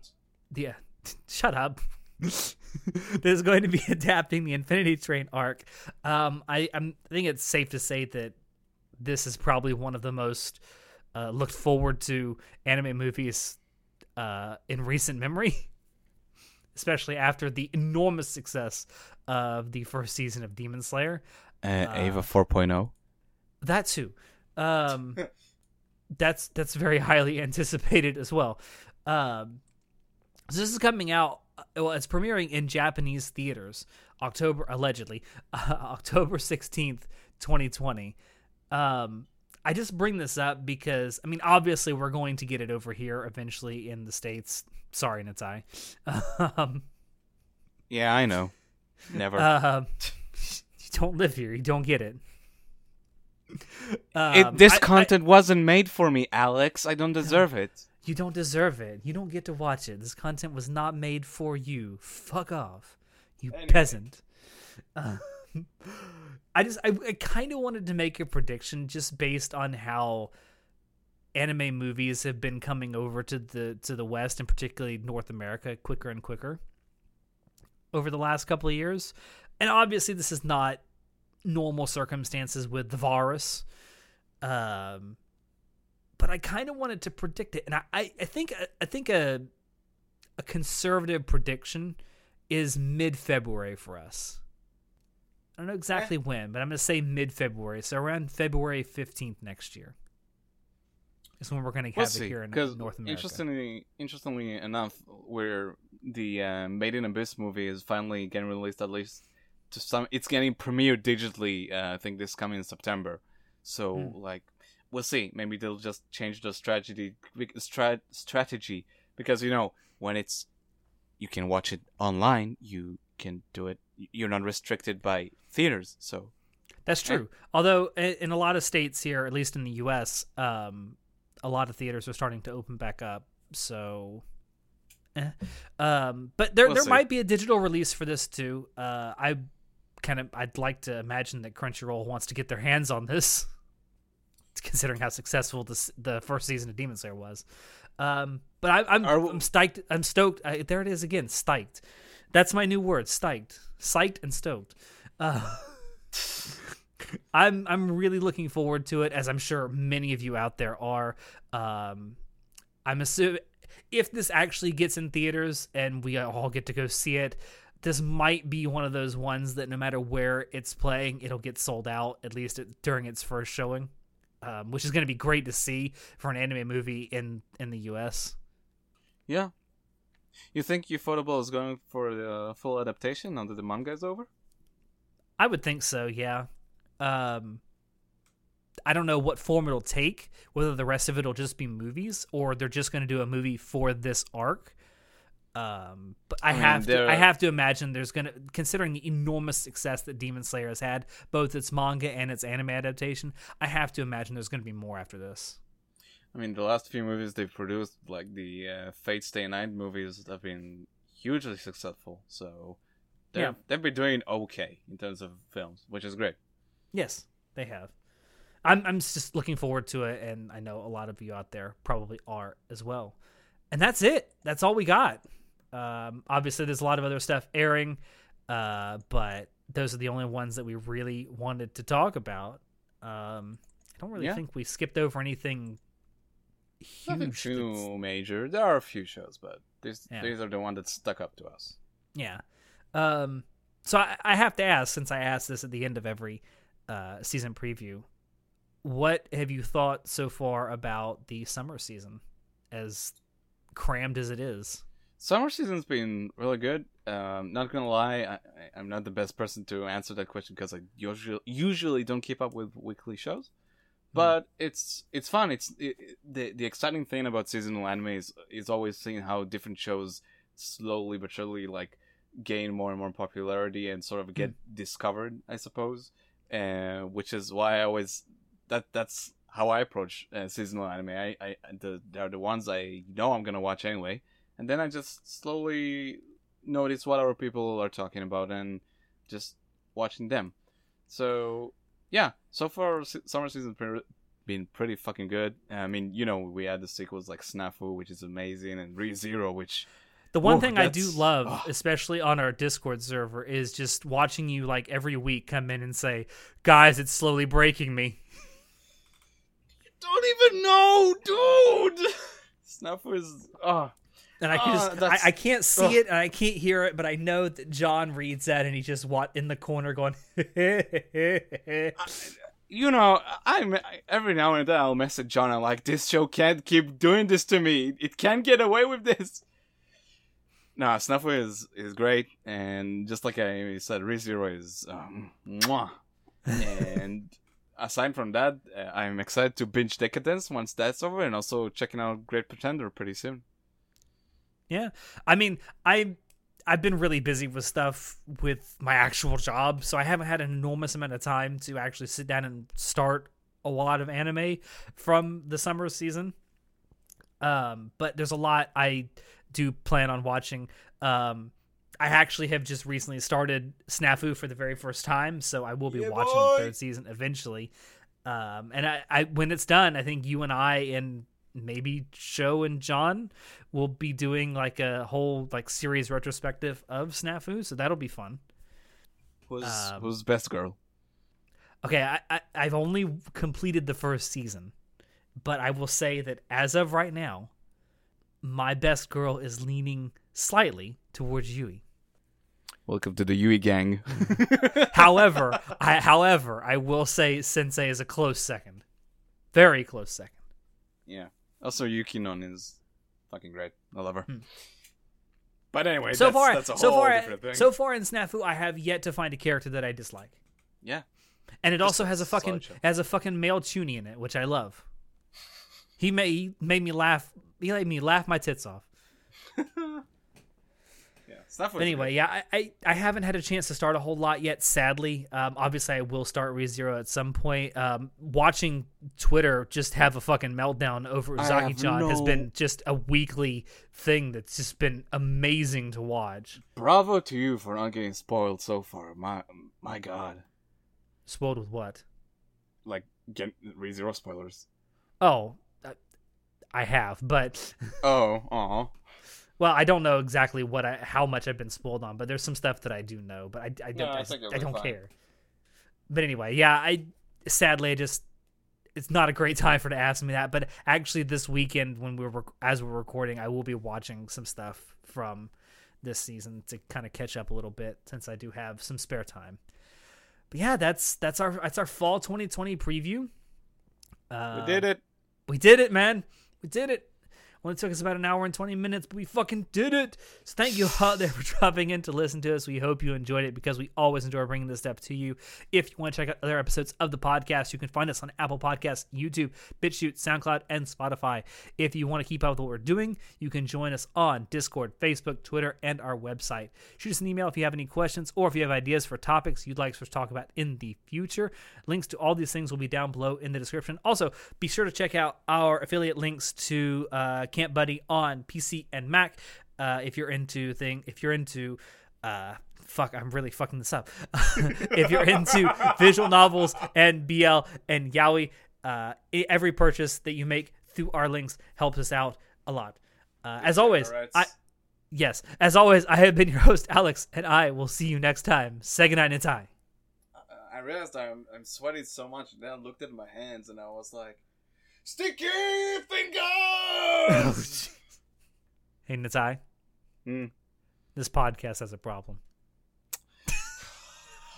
be, yeah, shut up. that is going to be adapting the Infinity Train arc. Um, I, I'm, I think it's safe to say that this is probably one of the most uh, looked forward to anime movies uh, in recent memory. especially after the enormous success of the first season of Demon Slayer. Uh, Eva 4.0. That too. Um, that's that's very highly anticipated as well. Um, so this is coming out. Well, it's premiering in Japanese theaters October allegedly uh, October sixteenth, twenty twenty. Um, I just bring this up because I mean, obviously, we're going to get it over here eventually in the states. Sorry, Natai. Um, yeah, I know. Never. Uh, you don't live here. You don't get it. Um, it this I, content I, wasn't made for me, Alex. I don't deserve it. You don't deserve it. You don't get to watch it. This content was not made for you. Fuck off, you anyway. peasant. Uh, I just I, I kind of wanted to make a prediction just based on how anime movies have been coming over to the to the West and particularly North America quicker and quicker over the last couple of years. And obviously this is not normal circumstances with the virus. Um but I kind of wanted to predict it and I, I, I think I think a a conservative prediction is mid February for us. I don't know exactly okay. when, but I'm going to say mid February. So around February 15th next year is when we're going to have we'll it here in North America. Interestingly, interestingly enough, where the uh, Made in Abyss movie is finally getting released, at least to some, it's getting premiered digitally. Uh, I think this coming in September. So mm. like, we'll see. Maybe they'll just change the strategy strat, strategy because you know when it's you can watch it online, you can do it. You're not restricted by theaters, so that's true. Although in a lot of states here, at least in the U.S., um, a lot of theaters are starting to open back up. So, eh. um, but there we'll there see. might be a digital release for this too. Uh, I kind of I'd like to imagine that Crunchyroll wants to get their hands on this, considering how successful this the first season of Demon Slayer was. Um, but I, I'm I'm stoked. I'm stoked. I, there it is again. Stoked. That's my new word. Stoked. Psyched and stoked. Uh, I'm I'm really looking forward to it, as I'm sure many of you out there are. Um, I'm assuming if this actually gets in theaters and we all get to go see it, this might be one of those ones that no matter where it's playing, it'll get sold out at least during its first showing, um, which is going to be great to see for an anime movie in in the U.S. Yeah. You think Ufotable is going for the full adaptation now that the manga is over? I would think so. Yeah. Um, I don't know what form it'll take. Whether the rest of it will just be movies or they're just going to do a movie for this arc. Um, but I, I mean, have to, I have to imagine there's gonna, considering the enormous success that Demon Slayer has had, both its manga and its anime adaptation. I have to imagine there's gonna be more after this. I mean, the last few movies they've produced, like the uh, Fate Stay Night movies, have been hugely successful. So they're, Yeah. they've been doing okay in terms of films, which is great. Yes, they have. I'm I'm just looking forward to it, and I know a lot of you out there probably are as well. And that's it. That's all we got. Um, obviously, there's a lot of other stuff airing, uh, but those are the only ones that we really wanted to talk about. Um, I don't really Yeah. think we skipped over anything Nothing huge. that's- too major. There are a few shows, but these Yeah. these are the ones that stuck up to us. Yeah. Um, so I, I have to ask, since I ask this at the end of every uh, season preview, what have you thought so far about the summer season, as crammed as it is? Summer season's been really good. Um, not gonna lie, I, I'm not the best person to answer that question because I usually usually don't keep up with weekly shows. But it's it's fun. It's it, it- the the exciting thing about seasonal anime is is always seeing how different shows slowly but surely like gain more and more popularity and sort of get discovered. I suppose, uh, which is why I always that that's how I approach uh, seasonal anime. I, I the they're the ones I know I'm gonna watch anyway and then I just slowly notice what other people are talking about and just watching them. So yeah, so far summer season pre- been pretty fucking good. I mean, you know, we had the sequels like Snafu, which is amazing, and Re Zero, which The one Ooh, thing I do love, ugh. especially on our Discord server, is just watching you like every week come in and say, "Guys, it's slowly breaking me." You don't even know, dude. Snafu is oh And I can Ah, just, I, I can't see ugh. it and I can't hear it, but I know that John reads that and he just what in the corner going. you know, I, I every now and then I'll message John. I'm like, this show can't keep doing this to me. It can't get away with this. Nah, Snafu is is great, and just like I said, ReZero is um, mwah. and aside from that, uh, I'm excited to binge Decadence once that's over, and also checking out Great Pretender pretty soon. Yeah, I mean, I I've been really busy with stuff with my actual job, so I haven't had an enormous amount of time to actually sit down and start a lot of anime from the summer season. Um, but there's a lot I do plan on watching. Um, I actually have just recently started Snafu for the very first time, so I will be Yeah, watching boy. the third season eventually. Um, and I, I, when it's done, I think you and I and maybe Joe and John will be doing like a whole like series retrospective of Snafu, so that'll be fun. Who's Um, best girl? Okay, I, I I've only completed the first season, but I will say that as of right now, my best girl is leaning slightly towards Yui. Welcome to the Yui gang. However, I however I will say Sensei is a close second, very close second. yeah. Also, Yukinon is fucking great. I love her. Hmm. But anyway, so that's, far, that's a so whole far, different thing. so far in Snafu, I have yet to find a character that I dislike. yeah. And it Just also has a fucking slideshow. has a fucking male Chuny in it, which I love. He made he made me laugh. He made me laugh my tits off. Stuff anyway, yeah, I, I I haven't had a chance to start a whole lot yet. Sadly, um, obviously I will start ReZero at some point. Um, watching Twitter just have a fucking meltdown over I Uzaki have Chan has been just a weekly thing that's just been amazing to watch. Bravo to you for not getting spoiled so far. My my god. Spoiled with what? Like get ReZero spoilers. Oh, uh, I have, but Oh, aw. well, I don't know exactly what I how much I've been spoiled on, but there's some stuff that I do know, but I, I don't Yeah, I I, I don't fine. care. but anyway, yeah, I sadly I just it's not a great time for to ask me that. But actually, this weekend when we're rec- as we're recording, I will be watching some stuff from this season to kind of catch up a little bit since I do have some spare time. But yeah, that's that's our that's our fall 2020 preview. Uh, we did it. We did it, man. We did it. Only took us about an hour and 20 minutes, but we fucking did it. So thank you out there for dropping in to listen to us. We hope you enjoyed it because we always enjoy bringing this stuff to you. If you want to check out other episodes of the podcast, you can find us on Apple Podcasts, YouTube, BitChute, SoundCloud, and Spotify. If you want to keep up with what we're doing, you can join us on Discord, Facebook, Twitter, and our website. Shoot us an email if you have any questions or if you have ideas for topics you'd like us to talk about in the future. Links to all these things will be down below in the description. Also, be sure to check out our affiliate links to uh, Camp Buddy on PC and Mac. Uh, if you're into thing, if you're into uh, fuck, I'm really fucking this up. if you're into visual novels and BL and Yaoi, uh, every purchase that you make through our links helps us out a lot. Uh, as always, I yes, as always, I have been your host Alex, and I will see you next time. Goodnight and tie. I realized I'm I'm sweating so much, and then I looked at my hands, and I was like. Sticky fingers. Oh, hey, Natai. Mm. This podcast has a problem.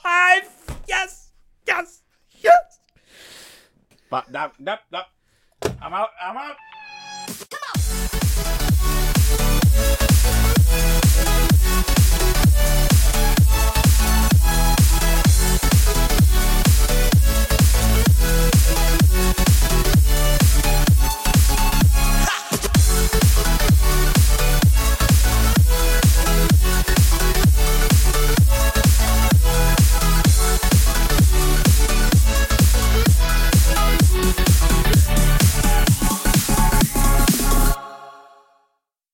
I yes, yes, yes. But that, that, that. I'm out. I'm out. Come on.